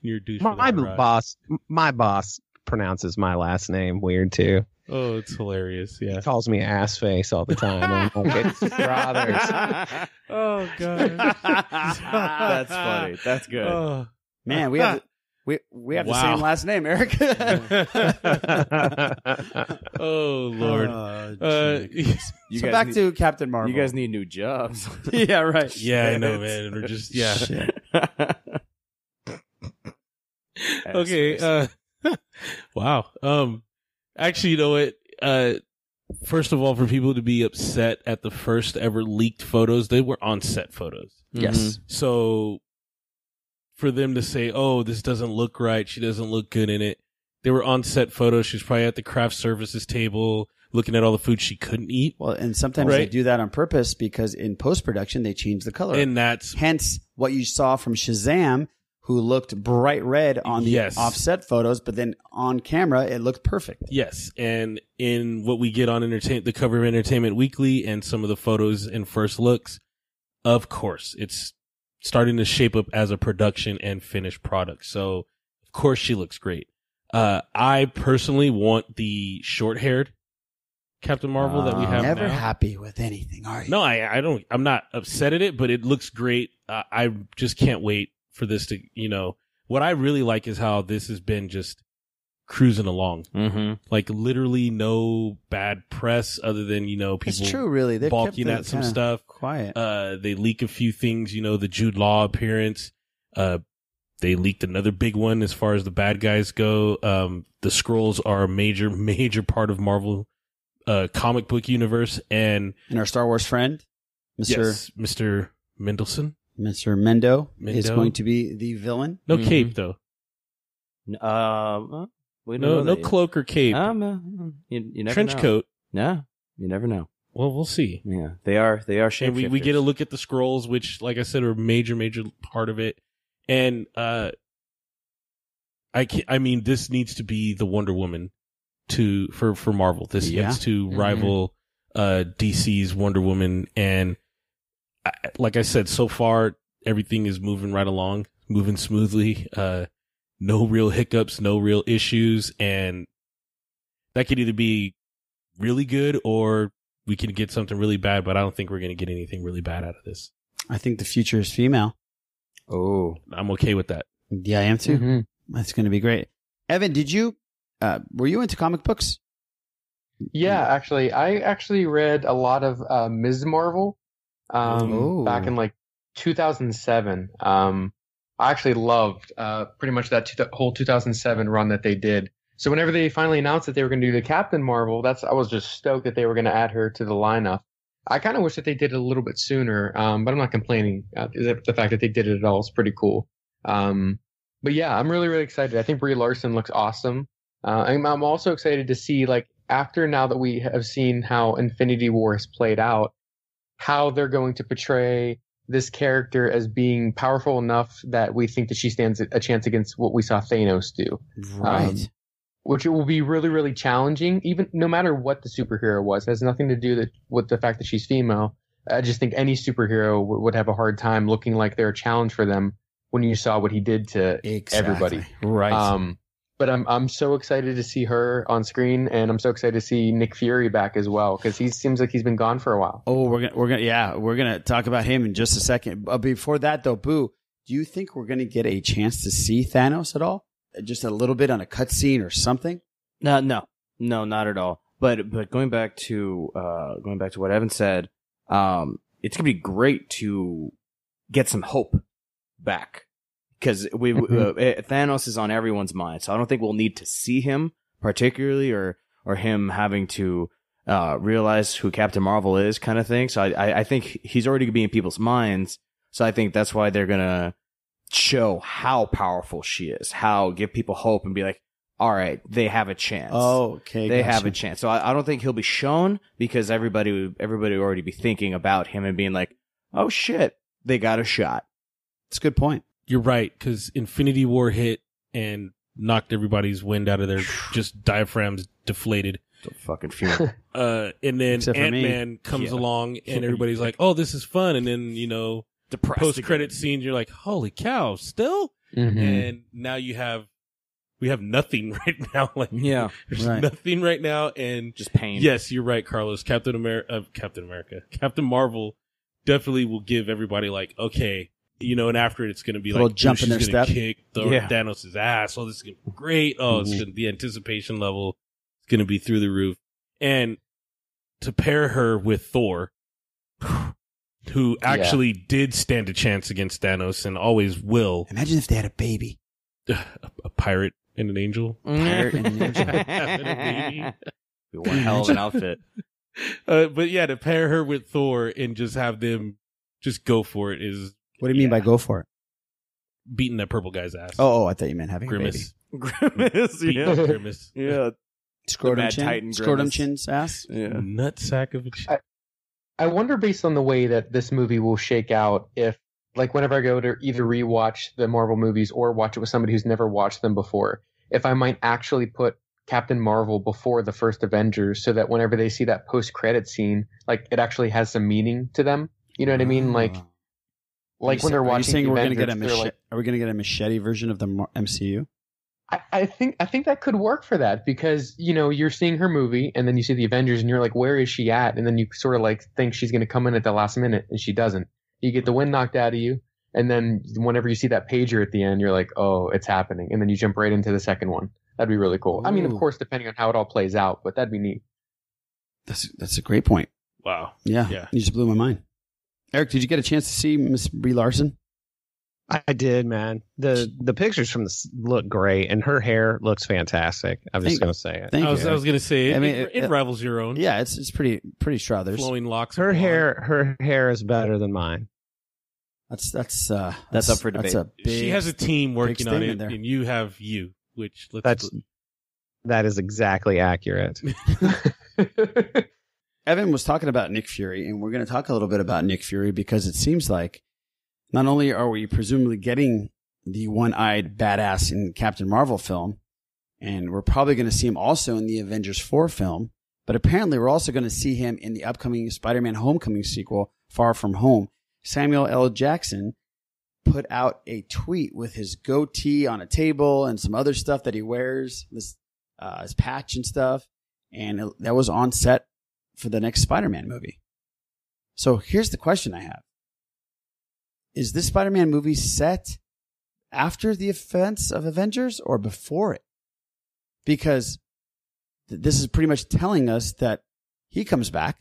You're a douche. My, my boss, my boss pronounces my last name weird too. Oh, it's hilarious. Yeah. He calls me ass face all the time. I'm like, it's brothers. oh god, That's funny. That's good. Oh. Man, we have we we have the same last name, Eric. oh lord. Oh, uh, You so guys back need- to Captain Marvel. You guys need new jobs. yeah, right. yeah, I know, man. We're just yeah. Shit. okay. Uh, wow. Um, actually, you know what? Uh, first of all, for people to be upset at the first ever leaked photos, they were on set photos. Yes. So for them to say, "Oh, this doesn't look right. She doesn't look good in it," they were on set photos. She's probably at the craft services table looking at all the food she couldn't eat. Well, and sometimes they do that on purpose because in post production they change the color. And that's hence what you saw from Shazam, who looked bright red on the Yes. offset photos, but then on camera it looked perfect. Yes, and in what we get on entertain the cover of Entertainment Weekly and some of the photos and first looks, of course, it's starting to shape up as a production and finished product. So, of course, she looks great. Uh, I personally want the short haired Captain Marvel that we Uh, have never now. happy with anything, are you? No, I, I don't. I'm not upset at it, but it looks great. Uh, I just can't wait for this to, you know, what I really like is how this has been just cruising along. Mm-hmm. Like literally no bad press other than, you know, people It's true, really. They've balking it at some stuff. Quiet. Uh, they leak a few things, you know, the Jude Law appearance. Uh, they leaked another big one as far as the bad guys go. Um, the Skrulls are a major, major part of Marvel, uh, comic book universe. And, and our Star Wars friend, Mr. yes, Mr. Mendelsohn. Mr. Mendo, is Mendo. going to be the villain. No Mhm. cape though. Um, we don't No, know no that yet. cloak or cape. Um, uh, you, you never Trench know. coat. No, you never know. Well, we'll see. Yeah, they are. They are And we, we get a look at the Skrulls, which, like I said, are a major, major part of it. And uh, I can I mean, this needs to be the Wonder Woman to for for Marvel. This Yeah. needs to Mhm. rival uh, DC's Wonder Woman. And I, like I said, so far everything is moving right along, moving smoothly. Uh, no real hiccups, no real issues, and that could either be really good or we could get something really bad. But I don't think we're going to get anything really bad out of this. I think the future is female. Oh, I'm okay with that. Yeah, I am too. Mhm. That's going to be great. Evan, did you, uh, were you into comic books? Yeah, actually, I actually read a lot of uh, Ms. Marvel um, back in like 2007. Um, I actually loved uh, pretty much that two- whole 2007 run that they did. So whenever they finally announced that they were going to do the Captain Marvel, that's I was just stoked that they were going to add her to the lineup. I kind of wish that they did it a little bit sooner, um, but I'm not complaining. Uh, the, the fact that they did it at all is pretty cool. Um, but yeah, I'm really really excited. I think Brie Larson looks awesome. Uh, I'm, I'm also excited to see like after now that we have seen how Infinity War has played out, how they're going to portray this character as being powerful enough that we think that she stands a chance against what we saw Thanos do. Right. Um, which it will be really, really challenging, even no matter what the superhero was. It has nothing to do that, with the fact that she's female. I just think any superhero w- would have a hard time looking like they're a challenge for them when you saw what he did to everybody. Right. Um, but I'm I'm so excited to see her on screen, and I'm so excited to see Nick Fury back as well because he seems like he's been gone for a while. Oh, we're gonna we're gonna yeah, we're gonna talk about him in just a second. But before that though, Boo, do you think we're gonna get a chance to see Thanos at all? Just a little bit on a cutscene or something? No, no, no, not at all. But but going back to uh going back to what Evan said, um, it's gonna be great to get some hope back because we uh, eh, Thanos is on everyone's mind, so I don't think we'll need to see him particularly or or him having to uh realize who Captain Marvel is, kind of thing. So I I, I think he's already gonna be in people's minds. So I think that's why they're gonna show how powerful she is, how give people hope and be like, all right, they have a chance. Oh, okay, they gotcha. have a chance. So I, I don't think he'll be shown because everybody would- everybody would already be thinking about him and being like, oh shit, they got a shot. It's a good point. You're right because Infinity War hit and knocked everybody's wind out of their just diaphragms deflated. fucking funeral. uh, and then Except Ant Man comes Yeah. along and everybody's like, "Oh, this is fun," and then you know, Depressed post credit scenes, you're like, "Holy cow!" Still, Mhm. and now you have we have nothing right now. Like, Yeah. there's Right. nothing right now, and just pain. Yes, you're right, Carlos. Captain America, uh, Captain America, Captain Marvel definitely will give everybody like, okay, you know, and after it, it's going to be Little like, jump ooh, in their she's gonna step. kick the Yeah. Thanos' ass. Oh, this is gonna be great. Oh, it's Mhm. gonna, the anticipation level is going to be through the roof. And to pair her with Thor, who actually did stand a chance against Thanos and always will. Imagine if they had a baby. A, a pirate and an angel. Pirate and an angel. A baby. Be one hell of an outfit. Uh, but yeah, to pair her with Thor and just have them just go for it is What do you mean by go for it? beating that purple guy's ass. Oh, oh, I thought you meant having Grimace. a Grimace, Beating yeah. up Grimace. Yeah. Scrotum Mad chin, Titan scrotum chin's ass. Yeah. Nut sack of a ch- I, I wonder, based on the way that this movie will shake out, if like whenever I go to either rewatch the Marvel movies or watch it with somebody who's never watched them before, if I might actually put Captain Marvel before the first Avengers, so that whenever they see that post-credit scene, like it actually has some meaning to them. You know what I mean? Like, Are like you when they're are you saying the we're gonna get a machete? like, are we gonna get a machete version of the MCU? I, I think I think that could work for that because you know you're seeing her movie and then you see the Avengers and you're like, where is she at? And then you sort of like think she's going to come in at the last minute and she doesn't. You get the wind knocked out of you, and then whenever you see that pager at the end, you're like, oh, it's happening, and then you jump right into the second one. That'd be really cool. I mean, of course, depending on how it all plays out, but that'd be neat. That's that's a great point. Wow. Yeah, Yeah. you just blew my mind. Eric, did you get a chance to see Miss Brie Larson? I did, man. the The pictures from this look great, and her hair looks fantastic. I'm just gonna say it. Thank I was, you. I was going to say, it, I mean, it, it- it rivals your own. Yeah, it's it's pretty pretty Strothers. Flowing locks. Her blonde. hair, her hair is better than mine. That's that's uh That's up for That's debate. a big, she has a team working on it, there. and you have you, which let's. That's that is exactly accurate. Evan was talking about Nick Fury, and we're going to talk a little bit about Nick Fury because it seems like not only are we presumably getting the one-eyed badass in Captain Marvel film, and we're probably going to see him also in the Avengers 4 film, but apparently we're also going to see him in the upcoming Spider-Man Homecoming sequel, Far From Home. Samuel L. Jackson put out a tweet with his goatee on a table and some other stuff that he wears, this uh, his patch and stuff, and that was on set for the next Spider-Man movie. So here's the question I have. Is this Spider-Man movie set after the events of Avengers or before it? Because th- this is pretty much telling us that he comes back.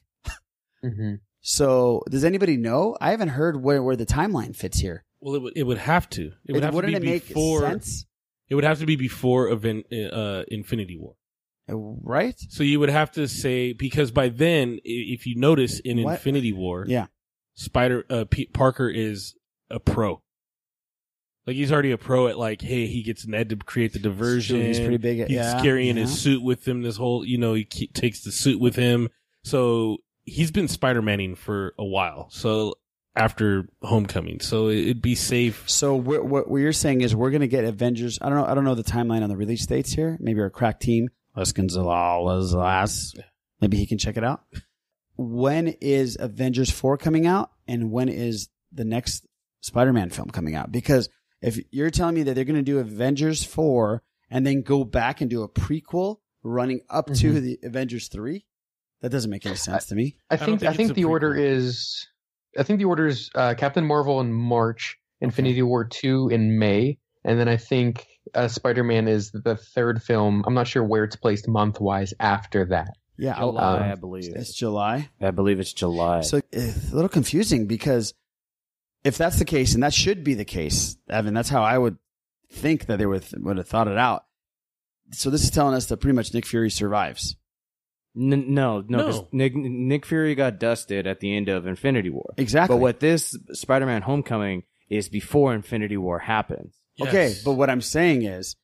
Mm-hmm. So does anybody know? I haven't heard where, where the timeline fits here. well, it would it would have to. It would It- have to be it make before. sense? It would have to be before event, uh, Infinity War. Right? So you would have to say because by then, if you notice in What? Infinity War, Yeah. Spider uh, P- Parker is a pro. Like he's already a pro at like, hey, he gets Ned to create the diversion. He's pretty big at- He's yeah, carrying yeah. his suit with him. This whole, you know, he ke- takes the suit with him. So he's been Spider Manning for a while. So after Homecoming, so it'd be safe. So what, what what you're saying is we're going to get Avengers. I don't know. I don't know the timeline on the release dates here. Maybe our crack team, Les Gonzalez, maybe he can check it out. When is Avengers four coming out, and when is the next Spider-Man film coming out? Because if you're telling me that they're going to do Avengers four and then go back and do a prequel running up to Mhm. the Avengers three, that doesn't make any sense to me. I think I think, the order is I think the order is uh, Captain Marvel in March, Infinity War two in May, and then I think uh, Spider Man is the third film. I'm not sure where it's placed month wise after that. Yeah, July, Um, I believe. It's July. I believe it's July. So it's a little confusing because if that's the case, and that should be the case, Evan, that's how I would think that they would would have thought it out. So this is telling us that pretty much Nick Fury survives. N- no, no, 'cause No. Nick Nick Fury got dusted at the end of Infinity War. Exactly. But what this Spider-Man Homecoming is before Infinity War happens. Okay, but what I'm saying is,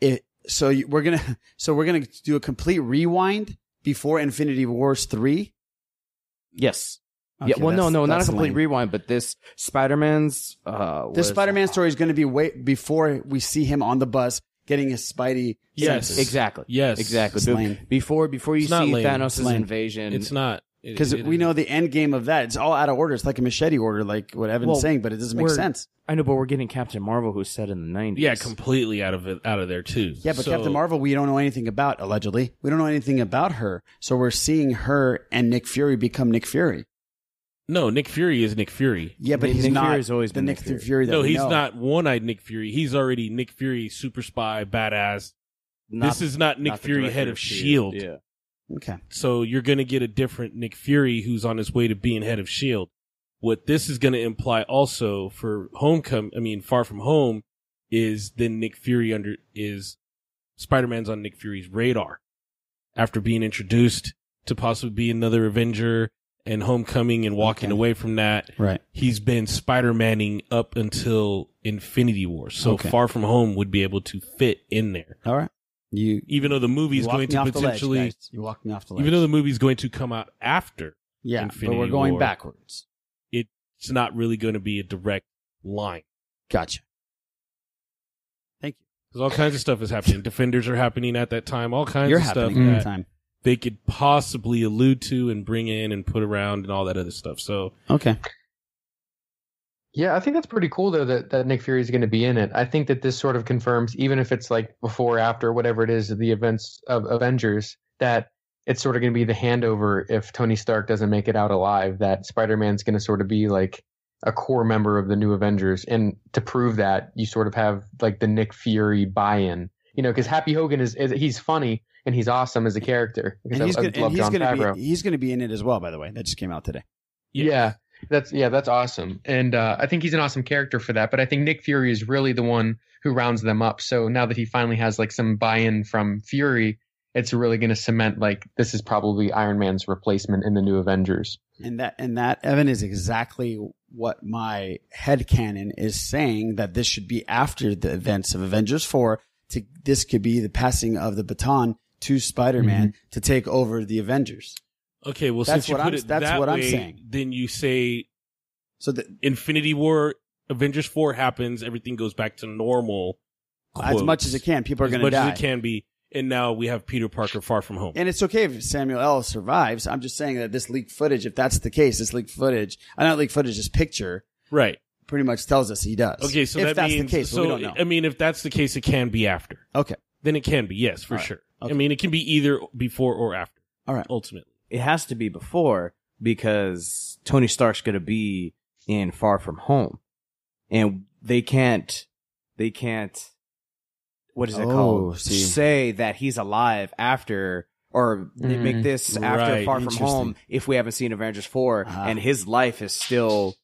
it. So you, we're gonna so we're gonna do a complete rewind before Infinity Wars three. Yes. Okay, yeah. Well, no, no, not a complete lame. rewind, but this Spider-Man's. Uh, This was- Spider-Man story is going to be way before we see him on the bus getting his Spidey. senses. exactly. Yes. exactly. It's Before before you It's see lame. Thanos' invasion, It's not. It- because we know the end game of that. It's all out of order. It's like a machete order, like what Evan's Well, saying, but it doesn't make sense. I know, but we're getting Captain Marvel, who's set in the nineties. yeah, completely out of it, out of there too. Yeah, but So- Captain Marvel, we don't know anything about. Allegedly, we don't know anything about her. So we're seeing her and Nick Fury become Nick Fury. No, Nick Fury is Nick Fury. Yeah, but Nick he's not Fury's always the been Nick, Nick Fury. Fury. that No, we he's know. not one-eyed Nick Fury. He's already Nick Fury, super spy, badass. Not- this is not Nick not Fury, head of of S.H.I.E.L.D., Shield. yeah. Okay. So you're going to get a different Nick Fury who's on his way to being head of Shield. What this is going to imply also for Homecoming, I mean, Far From Home, is then Nick Fury under is Spider-Man's on Nick Fury's radar after being introduced to possibly be another Avenger and Homecoming and walking Okay. away from that. Right. He's been Spider-Manning up until Infinity War. So Okay. Far From Home would be able to fit in there. All right. You Even though the movie is going to the ledge, potentially you walked me off the ledge. even though the movie's going to come out after yeah, Infinity but we're going War, backwards. it's not really going to be a direct line. Gotcha. Thank you. Because all kinds of stuff is happening. Defenders are happening at that time. All kinds You're of stuff that time. they could possibly allude to and bring in and put around and all that other stuff. So Okay. Yeah, I think that's pretty cool though that, that Nick Fury is going to be in it. I think that this sort of confirms, even if it's like before, after, whatever it is, the events of Avengers, that it's sort of going to be the handover if Tony Stark doesn't make it out alive. That Spider Man's going to sort of be like a core member of the new Avengers, and to prove that, you sort of have like the Nick Fury buy-in. You know, because Happy Hogan is, is he's funny and he's awesome as a character. And he's gonna, love and he's Jon gonna Favreau. be he's gonna be in it as well. By the way, that just came out today. Yeah. That's yeah, that's awesome, and uh, I think he's an awesome character for that. But I think Nick Fury is really the one who rounds them up. So now that he finally has like some buy-in from Fury, it's really going to cement like this is probably Iron Man's replacement in the new Avengers. And that and that Evan is exactly what my head canon is saying that this should be after the events of Avengers 4 to this could be the passing of the baton to Spider-Man to take over the Avengers. Okay, well That's since you put I'm- it that's that what I'm way, saying. then you say So the, Infinity War, Avengers four happens, everything goes back to normal. as much as it can, people are going to die. as much as it can be, and now we have Peter Parker far from home. And it's okay if Samuel L. survives. I'm just saying that this leaked footage, if that's the case, this leaked footage, uh, not leaked footage, this picture, right? pretty much tells us he does. Okay, so if that that's means the case, so we don't know. I mean, if that's the case, it can be after. Okay. Then it can be yes, for right. sure. Okay. I mean, it can be either before or after. All right. Ultimately, It has to be before because Tony Stark's going to be in Far From Home, and they can't, they can't. What is it Oh, called? see. Say that he's alive after, or they make this after Right. Far From Home if we haven't seen Avengers 4 Ah. and his life is still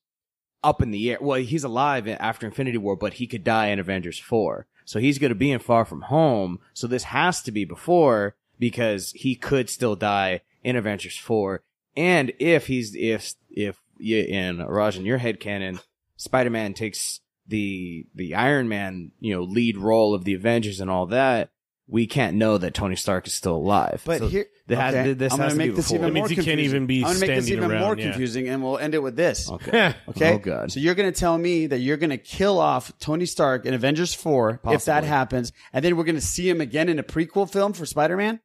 up in the air. Well, he's alive after Infinity War, but he could die in Avengers 4. So he's going to be in Far From Home. So this has to be before because he could still die in Avengers 4. And if he's, if, if, yeah, Iraj, in your head canon, Spider-Man takes the the Iron Man, you know, lead role of the Avengers and all that, we can't know that Tony Stark is still alive. But So here, that has- okay, this I'm gonna make this even That means more he can't confusing. even be I'm gonna make this standing even more around, yeah. confusing, and we'll end it with this. Okay. Okay. Oh, God. So you're going to tell me that you're going to kill off Tony Stark in Avengers Four if that happens, and then we're going to see him again in a prequel film for Spider-Man.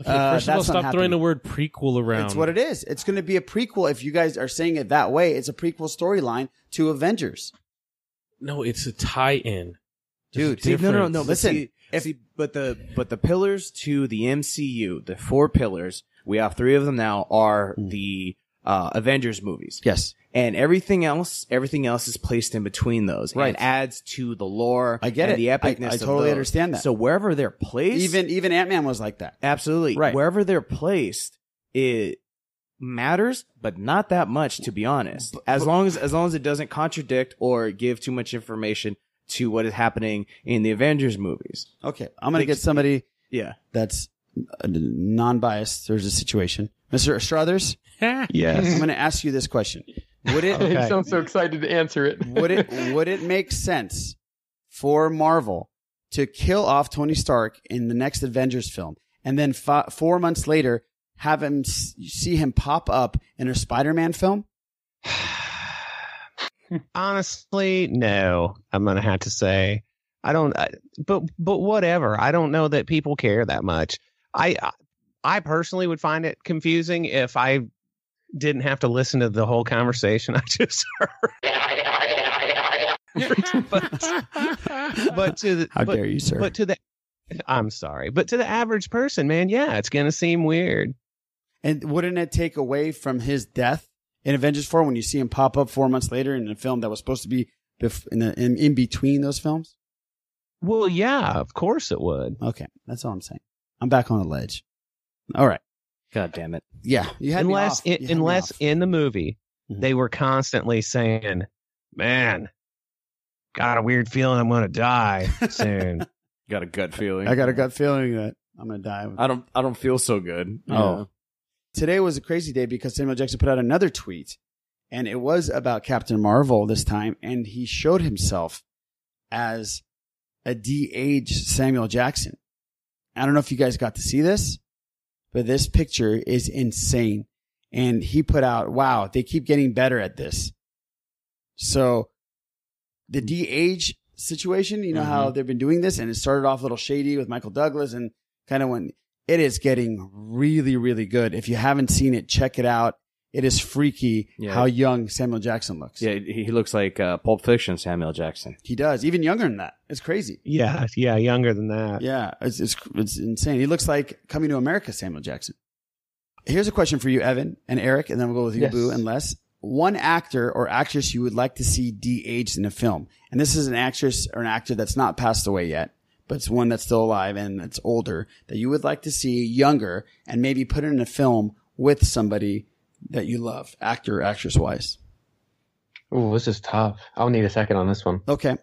Okay, Uh, first of all, that's not stop throwing the word prequel around. It's what it is. It's going to be a prequel. If you guys are saying it that way, it's a prequel storyline to Avengers. No, it's a tie-in. Dude, See, no, no, no, no. but Listen, see, see, but the but the pillars to the MCU, the four pillars, we have three of them now, are the uh, Avengers movies. Hmm. Yes, and everything else, everything else is placed in between those, Right. And adds to the lore. I get and it. The epicness. I of totally those. understand that. So wherever they're placed, even even Ant Man was like that. absolutely, Right. Wherever they're placed, it matters, but not that much, to be honest. As long as as long as it doesn't contradict or give too much information to what is happening in the Avengers movies. Okay, I'm going to Like- get somebody Yeah. that's uh, non-biased. There's a situation, Mister Strothers. Yes. I'm going to ask you this question: Would it You sound so excited to answer it. would it would it make sense for Marvel to kill off Tony Stark in the next Avengers film, and then fi- four months later have him s- see him pop up in a Spider-Man film? Honestly, no. I'm gonna have to say I don't. I, but but whatever. I don't know that people care that much. I I personally would find it confusing if I didn't have to listen to the whole conversation I just heard. but, but to the How but, dare you, sir. But to the I'm sorry, but to the average person, man, yeah, it's gonna seem weird. And wouldn't it take away from his death in Avengers Four when you see him pop up four months later in a film that was supposed to be bef- in, the, in in between those films? Well, yeah, of course it would. Okay, that's all I'm saying. I'm back on the ledge. All right. God damn it. Yeah, you had me unless off. You in, had me unless off. in the movie Mhm. they were constantly saying, "Man, got a weird feeling I'm going to die soon." Got a gut feeling. I got a gut feeling that I'm gonna die. I don't. I don't feel so good. Oh. Today was a crazy day because Samuel Jackson put out another tweet, and it was about Captain Marvel this time, and he showed himself as a de-aged Samuel Jackson. I don't know if you guys got to see this, but this picture is insane. And he put out, wow, they keep getting better at this. So the de-age situation, you know how mm-hmm. they've been doing this and it started off a little shady with Michael Douglas and kind of when it is getting really, really good. If you haven't seen it, check it out. It is freaky Yeah. how young Samuel Jackson looks. Yeah, he he looks like uh, Pulp Fiction Samuel Jackson. He does, even younger than that. It's crazy. yeah, yeah, younger than that. Yeah, it's, it's it's insane. He looks like Coming to America Samuel Jackson. Here's a question for you, Evan and Eric, and then we'll go with you, Yes. Boo and Les. One actor or actress you would like to see de-aged in a film, and this is an actress or an actor that's not passed away yet, but it's one that's still alive and it's older that you would like to see younger and maybe put it in a film with somebody that you love, actor or actress wise. Ooh, this is tough. I'll need a second on this one. Okay,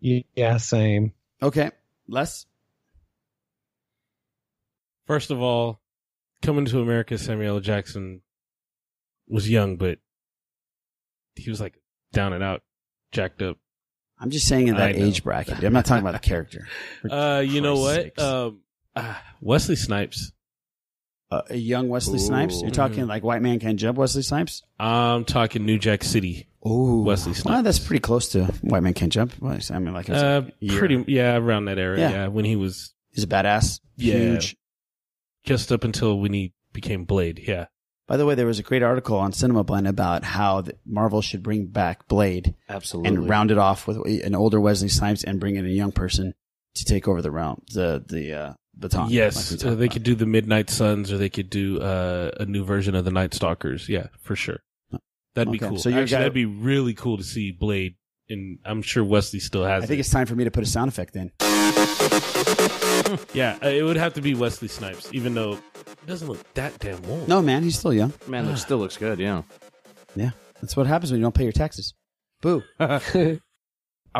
Yeah, same. okay, Les. First of all, coming to America, Samuel L. Jackson was young, but he was like down and out, jacked up. I'm just saying in that age bracket. I'm not talking about the character. Uh, you know what? Um, ah, Wesley Snipes. Uh, a young Wesley Snipes. You're talking like White Man Can't Jump Wesley Snipes. I'm talking New Jack City. Ooh, Wesley Snipes. Well, that's pretty close to White Man Can't Jump. Well, I mean, like it's Uh, a year. pretty, yeah, around that era. Yeah. Yeah. when he was He's a badass. Yeah. Huge. just up until when he became Blade. Yeah, By the way, there was a great article on Cinema Blend about how the Marvel should bring back Blade Absolutely. and round it off with an older Wesley Snipes and bring in a young person to take over the realm, the the uh, baton. yes, like uh, they about. could do the Midnight Suns, or they could do uh, a new version of the Night Stalkers. Yeah, for sure. That'd be cool. so So you're a Actually, guy- that'd be really cool to see Blade, and I'm sure Wesley still has I think it. it's time for me to put a sound effect in. yeah, uh, it would have to be Wesley Snipes, even though it doesn't look that damn old. No, man, he's still young. Man, it still looks good. Yeah. Yeah, that's what happens when you don't pay your taxes. Boo. I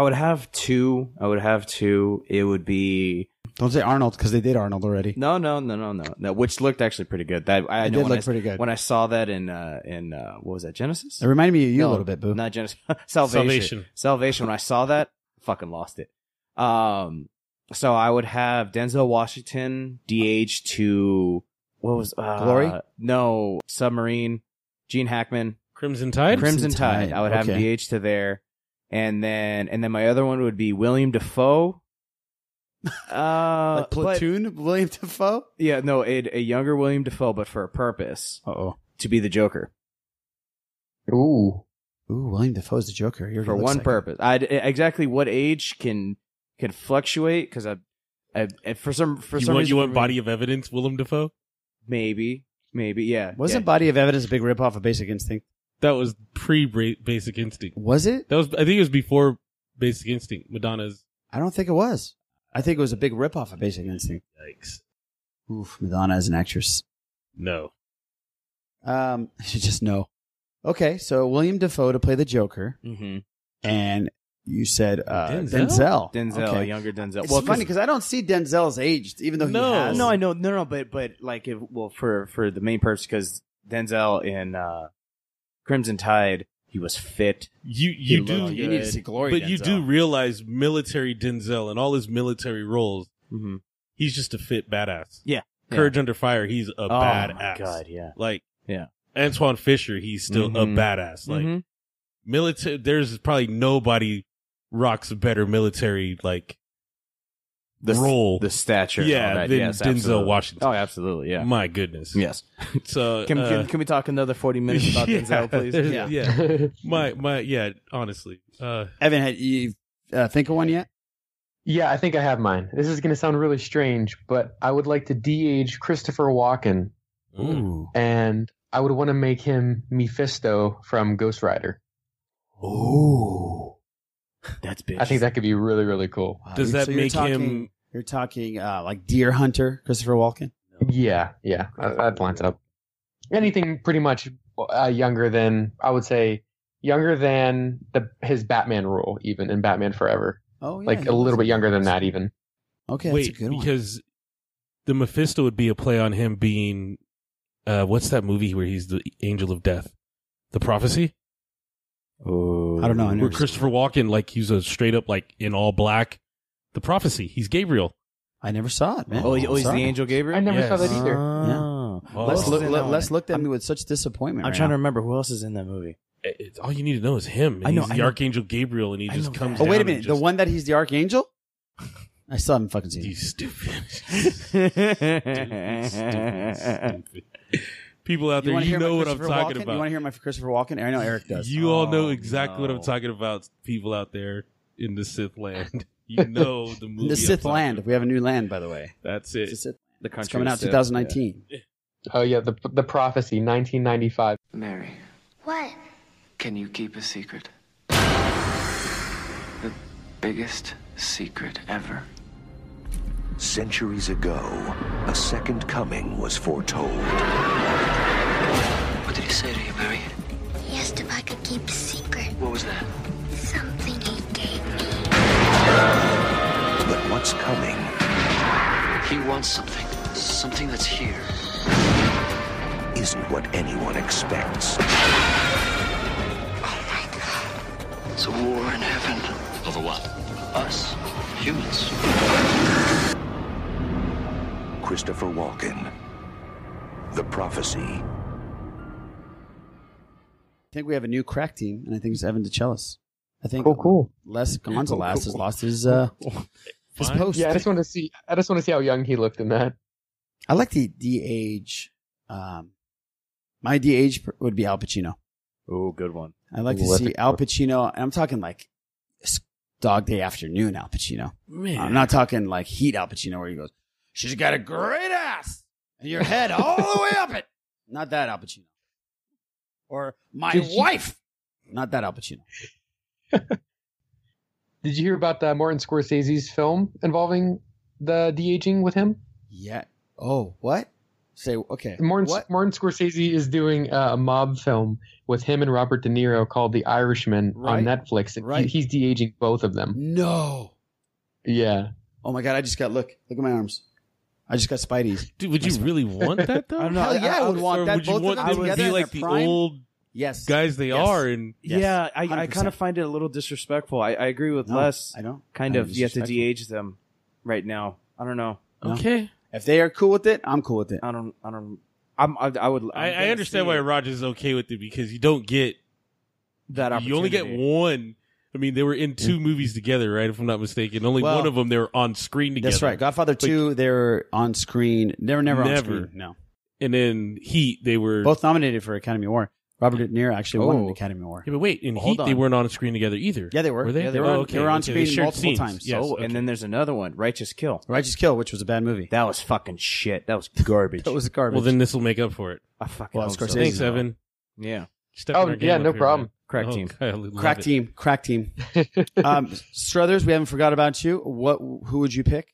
would have two. I would have two. It would be Don't say Arnold because they did Arnold already. No, no, no, no, no, no. Which looked actually pretty good. That I It know did look I, pretty good. when I saw that in uh in uh what was that Genesis? It reminded me of you a little bit, Boo. Not Genesis. Salvation. Salvation. Salvation. When I saw that, fucking lost it. Um, so I would have Denzel Washington DH to what was uh, Glory? No, Submarine. Gene Hackman. Crimson Tide. Crimson, Tide. Tide, I would have. DH to there, and then and then my other one would be William Dafoe. Uh, like Platoon, William Dafoe. yeah, no, a, a younger William Dafoe, but for a purpose Uh oh. to be the Joker Ooh. Ooh, William Dafoe's the Joker. He already for one like purpose. I exactly what age can can fluctuate because I, I, I for some for you some want reason you want body of evidence, William Dafoe. maybe maybe yeah. Wasn't yeah. Body of Evidence a big ripoff of Basic Instinct? That was pre Basic Instinct. Was it? That was I think it was before Basic Instinct. Madonna's I don't think it was. I think it was a big ripoff of Basic Instinct. yikes. Oof, Madonna as an actress. No. Um, you just know. Okay, so William Dafoe to play the Joker, Mhm. and you said uh, Denzel? Denzel. Denzel Okay. younger Denzel It's well 'cause- funny because I don't see Denzel's aged, even though he No. has. no I know no no but but like if, well for for the main purpose because Denzel in uh Crimson Tide he was fit You you He do you need to see Glory. but you do realize military Denzel and all his military roles, mm-hmm. he's just a fit badass. yeah Courage Under Fire, he's a oh badass. my god yeah Like yeah Antwone Fisher, he's still Mhm. a badass. Like Mhm. military, there's probably nobody rocks a better military like the role. the stature and Yeah, all that. than yes, Denzel absolutely. Washington. oh absolutely yeah My goodness. yes So can, uh, can can we talk another forty minutes about yeah, Denzel please there's- Yeah. yeah. my my yeah. Honestly, uh, Evan, had you uh, think of one yet? Yeah, I think I have mine. This is going to sound really strange, but I would like to de-age Christopher Walken, Ooh. and I would want to make him Mephisto from Ghost Rider. Ooh. That's bitch I think that could be really, really cool. Wow, Does you're- that so make talking- him- You're talking uh, like Deer Hunter, Christopher Walken. Yeah, yeah, that that lines up. Anything pretty much uh, younger than I would say younger than the his Batman role, even in Batman Forever. Oh, yeah, like a little bit younger than that. that, even. Okay, wait, that's a good one. because the Mephisto would be a play on him being, uh, what's that movie where he's the angel of death? The prophecy? Oh I don't know. I Where never Christopher Walken, like, he's a straight up, like, in all black. The prophecy. He's Gabriel. I never saw it, man. oh, oh he's the Sorry. angel Gabriel I never saw that either. Oh. Oh. Les, else look, is let, that one? Les looked at me with such disappointment. I'm right trying to remember who else is in that movie. It- it's- all you need to know is him. And I know, he's I the know. archangel Gabriel, and he I just comes. that. Oh, wait a minute. and The one that he's the archangel? I still haven't fucking seen You it. stupid. stupid. People out You there, want you, know what I'm talking Walken? about. You want to hear my Christopher Walken? I know Eric does. You all know Oh, exactly what I'm talking about. People out there in the Sith land, you know the movie. the I'm Sith land. about. We have a new land, by the way. That's it. a Sith. the it's country coming out Sith, 2019. Oh yeah, the the prophecy, 1995. Mary, What? can you keep a secret? The biggest secret ever. Centuries ago, a second coming was foretold. What did he say to you, Mary? He asked if I could keep a secret. What was that? Something he gave me. But what's coming He wants something. Something that's here. isn't what anyone expects. Oh my god. It's a war in heaven. Over what? Us. Humans. Christopher Walken. The Prophecy. I think we have a new crack team, and I think it's Evan DeChellis. I think Cool, cool. Les Gonzalez has lost his uh, his post. Yeah, I just want to see. I just want to see how young he looked in that. I like the de-age. Um, my de-age would be Al Pacino. Oh, good one. I'd like to Ooh, that's see Al Pacino, and I'm talking like Dog Day Afternoon Al Pacino. Man. I'm not talking like Heat Al Pacino where he goes, "She's got a great ass and your head all the way up it." Not that Al Pacino. Or my Did you- wife. Not that Al Pacino. Did you hear about uh, Martin Scorsese's film involving the de aging with him? Yeah. Oh, what? Say okay. Martin, What? Martin Scorsese is doing uh, a mob film with him and Robert De Niro called The Irishman Right. on Netflix. And Right. he, he's de aging both of them. No. Yeah. Oh my god! I just got look. Look at my arms. I just got Spidey's. Dude, would you really want that though? I don't know. Hell yeah, I would want Or that. Would you Both of want them them would together be like the prime? old Yes. guys they Yes. are? And Yes. Yeah, I, I 100%. kind of find it a little disrespectful. I, I agree with No, Les. I don't. Kind I of, you have to disrespectful. de-age them right now. I don't know. No. okay. If they are cool with it, I'm cool with it. I don't. I don't. I'm. I, I would. I'm I, I gonna understand see why. Rogers is okay with it because you don't get that you only get opportunity. one. I mean, they were in two mm. movies together, right? If I'm not mistaken, only Well, one of them they were on screen together. That's right. Godfather Like, Two, they were on screen. They were never, on Never. screen. No, And then Heat, they were both nominated for Academy Award. Robert De Niro actually won an Oh. Academy Award. Yeah, but wait, in Hold Heat they on. weren't on screen together either. Yeah, they were. Were they? Yeah, they Oh, were on- okay, they were on okay. screen shared multiple scenes. times. Yes, oh, okay. and then there's another one, Righteous Kill. Righteous Kill, which was a bad movie. That was fucking shit. That was garbage. That was garbage. well, then this will make up for it. I fucking Well, hope so. Scorsese- Thanks, Evan. Yeah. Stepping Oh, our game yeah, up no here, problem. man. Crack Oh, team. God, I love crack it. team, crack team. um, Strothers, we haven't forgot about you. What? Who would you pick?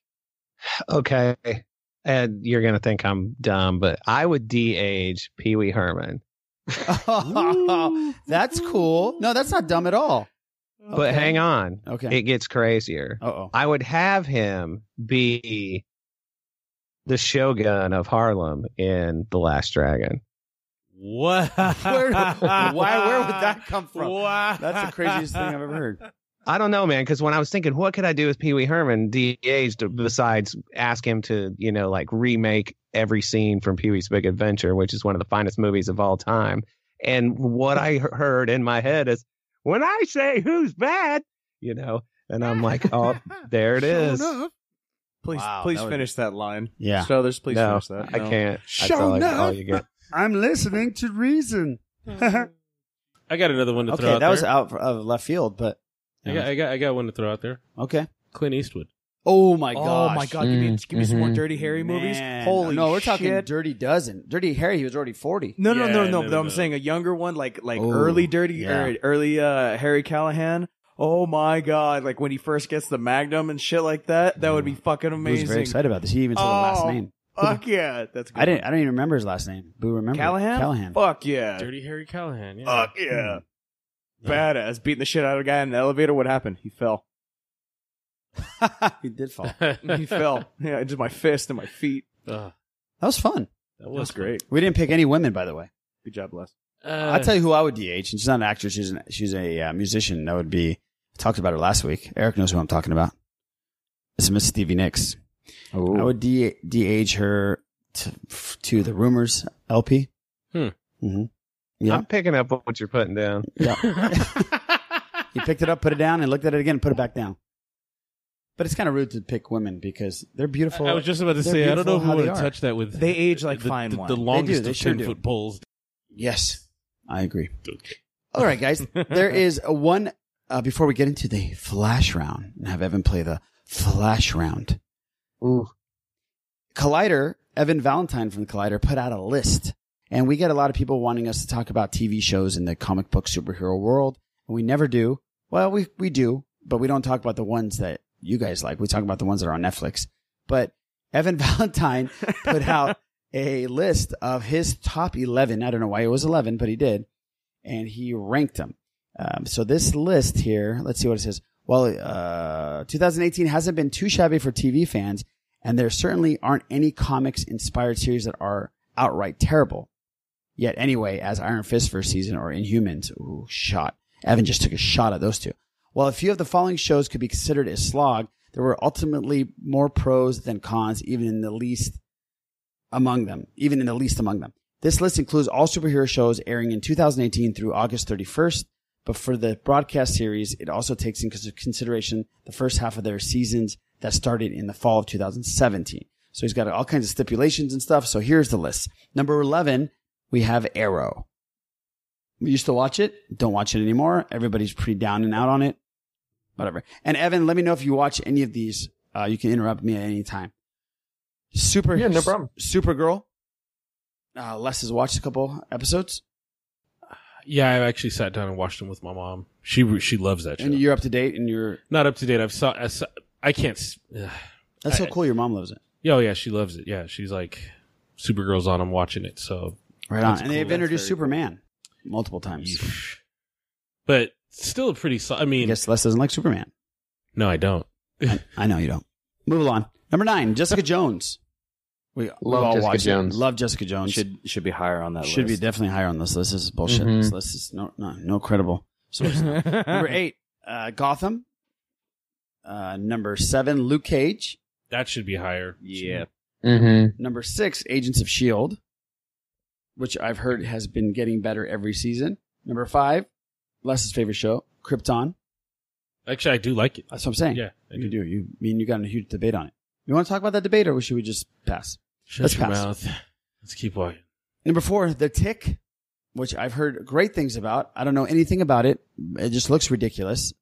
Okay. And you're going to think I'm dumb, but I would de-age Pee Wee Herman. oh, that's cool. No, that's not dumb at all. But hang on. Okay. It gets crazier. Uh oh. I would have him be the shogun of Harlem in The Last Dragon. What? Where, why? Where would that come from? Wow. That's the craziest thing I've ever heard. I don't know, man, because when I was thinking, what could I do with Pee Wee Herman de-aged besides ask him to, you know, like remake every scene from Pee Wee's Big Adventure, which is one of the finest movies of all time. And what I heard in my head is, when I say who's bad, you know, and I'm like, oh, there it is. Please, Wow, please that would- finish that line. Yeah. Strothers, please no, finish that. I can't. That's Show all, I, enough. all you get. I'm listening to reason. I got another one to throw out that was out of left field, but I got, I got, I got one to throw out there. okay. Clint Eastwood. Oh my god! Oh my god! Give me, give me some more Mhm. Dirty Harry movies. Man. Holy no, we're talking shit. Dirty Dozen. Dirty Harry, he was already forty. No, no, Yeah, no, no. no, but no, I'm no. saying a younger one, like like Oh, early Dirty yeah. or early uh, Harry Callahan. Oh my god! Like when he first gets the Magnum and shit like that. That would be fucking He was amazing. very excited about this. He even said the last Oh, name. Fuck yeah, that's good. I didn't. I don't even remember his last name. Boo, remember Callahan. Callahan. Fuck yeah. Dirty Harry Callahan. Yeah. Fuck yeah. Badass. Beating the shit out of a guy in the elevator. What happened? He fell. he did fall. he fell. Yeah, just my fist and my feet. Ugh, That was fun. that That was was great. We didn't pick any women, by the way. Good job, Les. Uh, I'll tell you who I would DH, and she's not an actress. She's an, she's a uh, musician. That would be. I talked about her last week. Eric knows who I'm talking about. It's is Miss Stevie Nicks. I would de- de-age her to, to the Rumors LP. Hmm. hmm Yeah. I'm picking up what you're putting down. Yeah. he picked it up, put it down, and looked at it again, and put it back down. But it's kind of rude to pick women because they're beautiful. I was just about to They're say, I don't know beautiful if how we they want to are. touch that with. They age like the, fine the, wine. the They do, longest they of sure 10 do. foot poles. Yes, I agree. All right, guys. there is one uh, before we get into the flash round and have Evan play the flash round. Ooh. Collider, Evan Valentine from Collider put out a list and we get a lot of people wanting us to talk about TV shows in the comic book superhero world. And we never do. Well, we, we do, but we don't talk about the ones that you guys like. We talk about the ones that are on Netflix, but Evan Valentine put out a list of his top 11. I don't know why it was 11, but he did. And he ranked them. Um, so this list here, let's see what it says. Well, uh, 2018 hasn't been too shabby for TV fans, and there certainly aren't any comics inspired series that are outright terrible. Yet anyway, as Iron Fist first season or Inhumans, ooh, shot. Evan just took a shot at those two. While a few of the following shows could be considered a slog, there were ultimately more pros than cons, even in the least among them, even in the least among them. This list includes all superhero shows airing in 2018 through August 31st, but for the broadcast series, it also takes into consideration the first half of their seasons that started in the fall of 2017. So he's got all kinds of stipulations and stuff. So here's the list. Number 11, we have Arrow. We used to watch it. Don't watch it anymore. Everybody's pretty down and out on it. Whatever. And Evan, let me know if you watch any of these. Uh, you can interrupt me at any time. Super, Yeah, no problem. Supergirl. Uh, Les has watched a couple episodes, Yeah, I actually sat down and watched them with my mom. She she loves that show. and you're up to date. And you're Not up to date. I've saw. I, saw, I can't. s- ugh. that's so I- cool. Your mom loves it. Yeah, oh yeah, she loves it. Yeah, she's like, Supergirl's on. I'm watching it. So Right on. And cool. they've That's introduced very Superman multiple times. but still a pretty. So, I I mean, guess Les doesn't like Superman. no, I don't. I know you don't. Move along. Number nine, Jessica Jones. We we Love all Jessica watched it. Jones. Love Jessica Jones. Should should be higher on that list. Should be definitely higher on this list. This is bullshit. Mhm. This list is no no no credible. source. number eight, uh, Gotham. Uh, number seven, Luke Cage. That should be higher. Yeah. Mm-hmm. Number six, Agents of Shield, which I've heard has been getting better every season. Number five, Les's favorite show, Krypton. Actually, I do like it. That's what I'm saying. Yeah, I you do. You me and you got in a huge debate on it. You want to talk about that debate, or should we just pass? Shut Let's your pass. mouth. Let's keep walking. Number four, The Tick, which I've heard great things about. I don't know anything about it. It just looks ridiculous.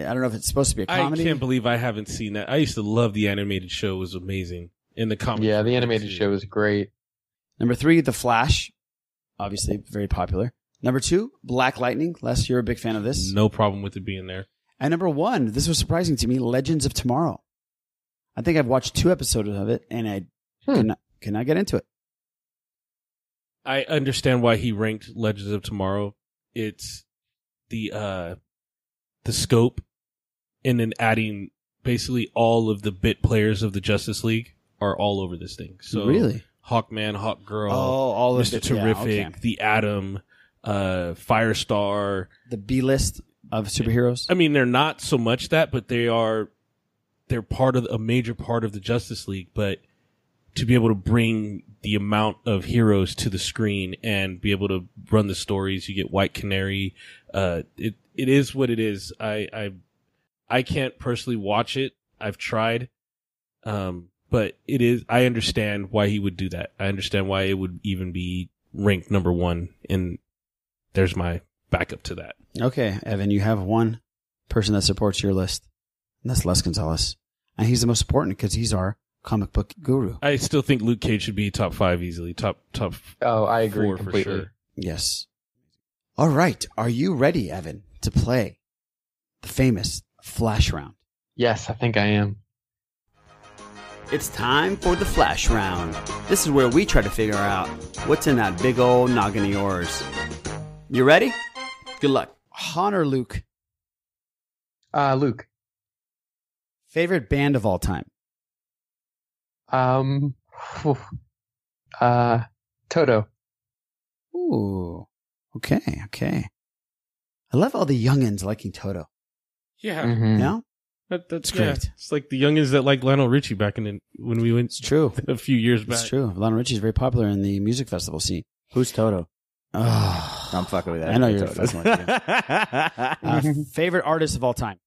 I don't know if it's supposed to be a comedy. I can't believe I haven't seen that. I used to love the animated show. It was amazing. In the comic. Yeah, the animated show is great. Number three, The Flash, obviously very popular. Number two, Black Lightning. Les, you're a big fan of this. No problem with it being there. And number one, this was surprising to me, Legends of Tomorrow. I think I've watched two episodes of it, and I Hmm. cannot, cannot get into it. I understand why he ranked Legends of Tomorrow. It's the uh the scope and then adding basically all of the bit players of the Justice League are all over this thing. So Really? Hawkman, Hawkgirl, Oh, all of Mr. it. Yeah, Terrific, okay. the Atom, uh Firestar. The B list of superheroes. I mean, they're not so much that, but they are they're part of a major part of the Justice League, but to be able to bring the amount of heroes to the screen and be able to run the stories, you get White Canary. Uh, it it is what it is. I I I can't personally watch it. I've tried, um, but it is. I understand why he would do that. I understand why it would even be ranked number one. And there's my backup to that. Okay, Evan, you have one person that supports your list, and that's Les Gonzalez. And he's the most important because he's our comic book guru. I still think Luke Cage should be top five easily. Top top. Oh, I agree four completely. for sure. Yes. All right. Are you ready, Evan, to play the famous Flash Round? Yes, I think I am. It's time for the Flash Round. This is where we try to figure out what's in that big old noggin of yours. You ready? Good luck. Han or Luke? Uh, Luke. Favorite band of all time? Um, uh, Toto. Ooh. Okay, okay. I love all the youngins liking Toto. Yeah, Mhm. Yeah? that, that's It's yeah. great. It's like the youngins that like Lionel Richie back in the, when we went. It's true. a few years back. It's true. Lionel Richie is very popular in the music festival scene. Who's Toto? Oh, I'm fucking with that. I know you're Toto. fucking with uh, favorite artist of all time?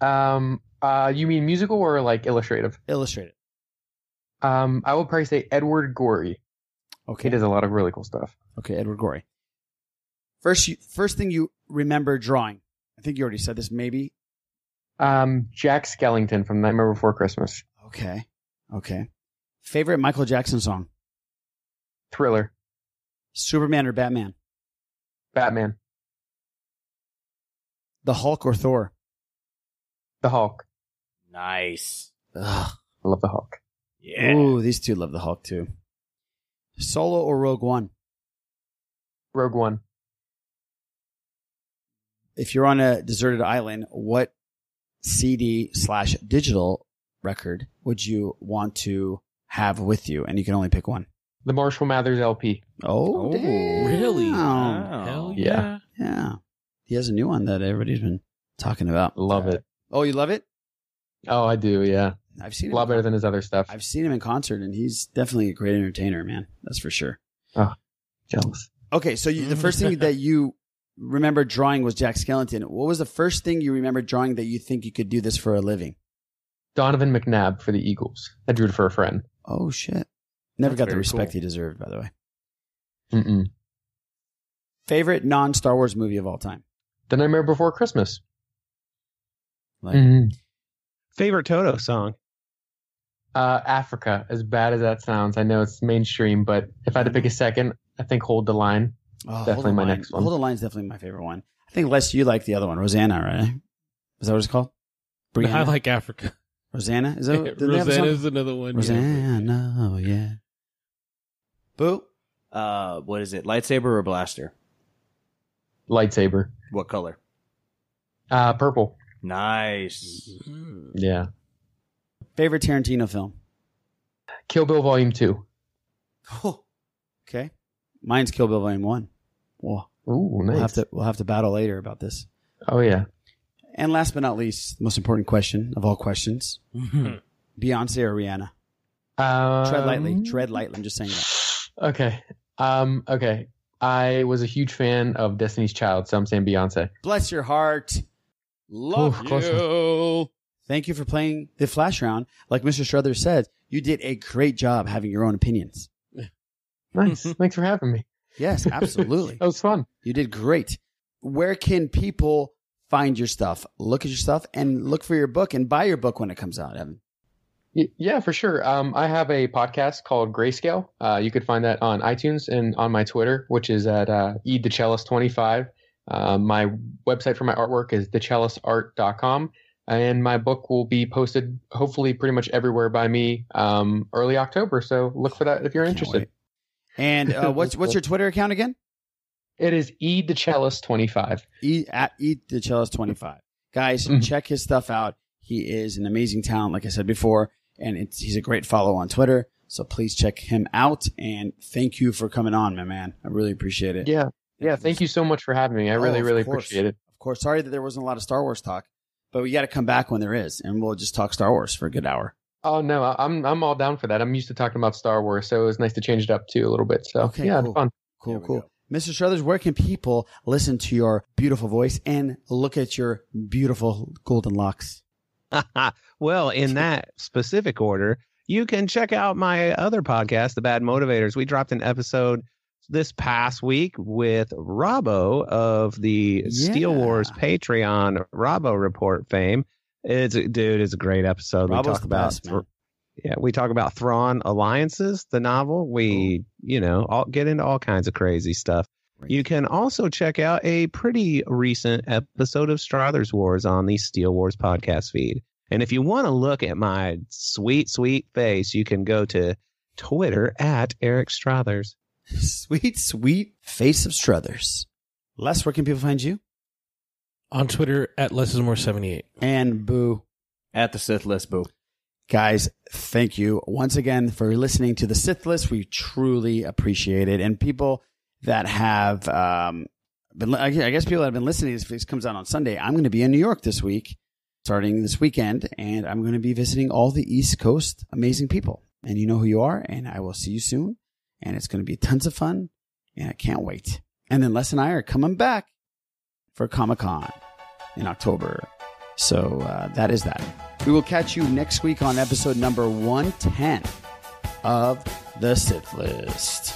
Um, uh, you mean musical or like illustrative? Illustrated. Um, I would probably say Edward Gorey. Okay. He does a lot of really cool stuff. Okay, Edward Gorey. First, you, first thing you remember drawing. I think you already said this. Maybe. Um, Jack Skellington from Nightmare Before Christmas. Okay. Okay. Favorite Michael Jackson song? Thriller. Superman or Batman? Batman. The Hulk or Thor? The Hulk. Nice. Ugh. I love the Hulk. Yeah. Ooh, these two love the Hulk too. Solo or Rogue One? Rogue One. If you're on a deserted island, what CD slash digital record would you want to have with you? And you can only pick one. The Marshall Mathers LP. Oh, Oh, really? Wow. Hell Yeah. Yeah. He has a new one that everybody's been talking about. Love it. Oh, you love it? Oh, I do. Yeah. I've seen A lot better than his other stuff. I've seen him in concert, and he's definitely a great entertainer, man. That's for sure. Oh, jealous. Okay, so you, the first thing that you remember drawing was Jack Skellington. What was the first thing you remember drawing that you think you could do this for a living? Donovan McNabb for the Eagles. I drew it for a friend. Oh shit! Never That's got the respect cool. he deserved, by the way. Mm-mm. Favorite non Star Wars movie of all time? The Nightmare Before Christmas. Like, Mhm. Favorite Toto song? Uh, Africa. As bad as that sounds, I know it's mainstream, but if I had to pick a second, I think Hold the Line. Oh, definitely the my Line. next one. Hold the Line's definitely my favorite one. I think Les, you like the other one, Rosanna, right? Is that what it's called? Brianna? I like Africa. Rosanna. Is that? did they have a song? Rosanna's another one. yeah. Rosanna. Oh yeah. Boo. Uh, what is it? Lightsaber or blaster? Lightsaber. What color? Uh, purple. Nice. Yeah. Favorite Tarantino film? Kill Bill Volume Two. Oh, Okay. Mine's Kill Bill Volume One. Whoa. Ooh, nice. We'll have to we'll have to battle later about this. Oh yeah. And last but not least, the most important question of all questions: Beyonce or Rihanna? Um, Tread lightly. Tread lightly. I'm just saying that. Okay. Um. Okay. I was a huge fan of Destiny's Child, so I'm saying Beyonce. Bless your heart. Love Ooh, you. Thank you for playing the flash round. Like Mr. Strothers said, you did a great job having your own opinions. Nice. Thanks for having me. Yes, absolutely. that was fun. You did great. Where can people find your stuff? Look at your stuff and look for your book and buy your book when it comes out, Evan. Yeah, for sure. Um, I have a podcast called Grayscale. Uh, you could find that on iTunes and on my Twitter, which is at uh, edecellist25. Uh, my website for my artwork is dechellisart.com. And my book will be posted hopefully pretty much everywhere by me um, early October. So look for that if you're interested. And uh, what's what's your Twitter account again? It is E edecellist25. E at eat the cellist twenty five. Guys, Mhm. check his stuff out. He is an amazing talent, like I said before, and it's, he's a great follow on Twitter. So please check him out. And thank you for coming on, my man. I really appreciate it. Yeah. Yeah. Thank you so much for having me. I Oh, really, really course. appreciate it. Of course, sorry that there wasn't a lot of Star Wars talk, but we got to come back when there is, and we'll just talk Star Wars for a good hour. Oh no, I- I'm I'm all down for that. I'm used to talking about Star Wars, so it was nice to change it up too a little bit. So Okay, yeah, cool. fun. Cool, cool. Mr. Strothers, where can people listen to your beautiful voice and look at your beautiful golden locks? well, in that specific order, you can check out my other podcast, The Bad Motivators. We dropped an episode this past week with Robbo of the Steele Wars Patreon Robbo Report fame. It's dude, it's a great episode. we talk about best, yeah, we talk about Thrawn alliances, the novel. We, you know, all, get into all kinds of crazy stuff. You can also check out a pretty recent episode of Strothers Wars on the Steele Wars podcast feed. And if you want to look at my sweet, sweet face, you can go to Twitter at Eric Strothers. Sweet, sweet face of Strothers. Les, where can people find you? On Twitter at less is more seventy eight. And Boo. At the Sith list, Boo. Guys, thank you once again for listening to the Sith List. We truly appreciate it. And people that have um, been, I guess people that have been listening, if this comes out on Sunday, I'm going to be in New York this week, starting this weekend, and I'm going to be visiting all the East Coast amazing people. And you know who you are, and I will see you soon. And it's going to be tons of fun, and I can't wait. And then Les and I are coming back for Comic Con in October. So uh, that is that. We will catch you next week on episode number 110 of The Sith List.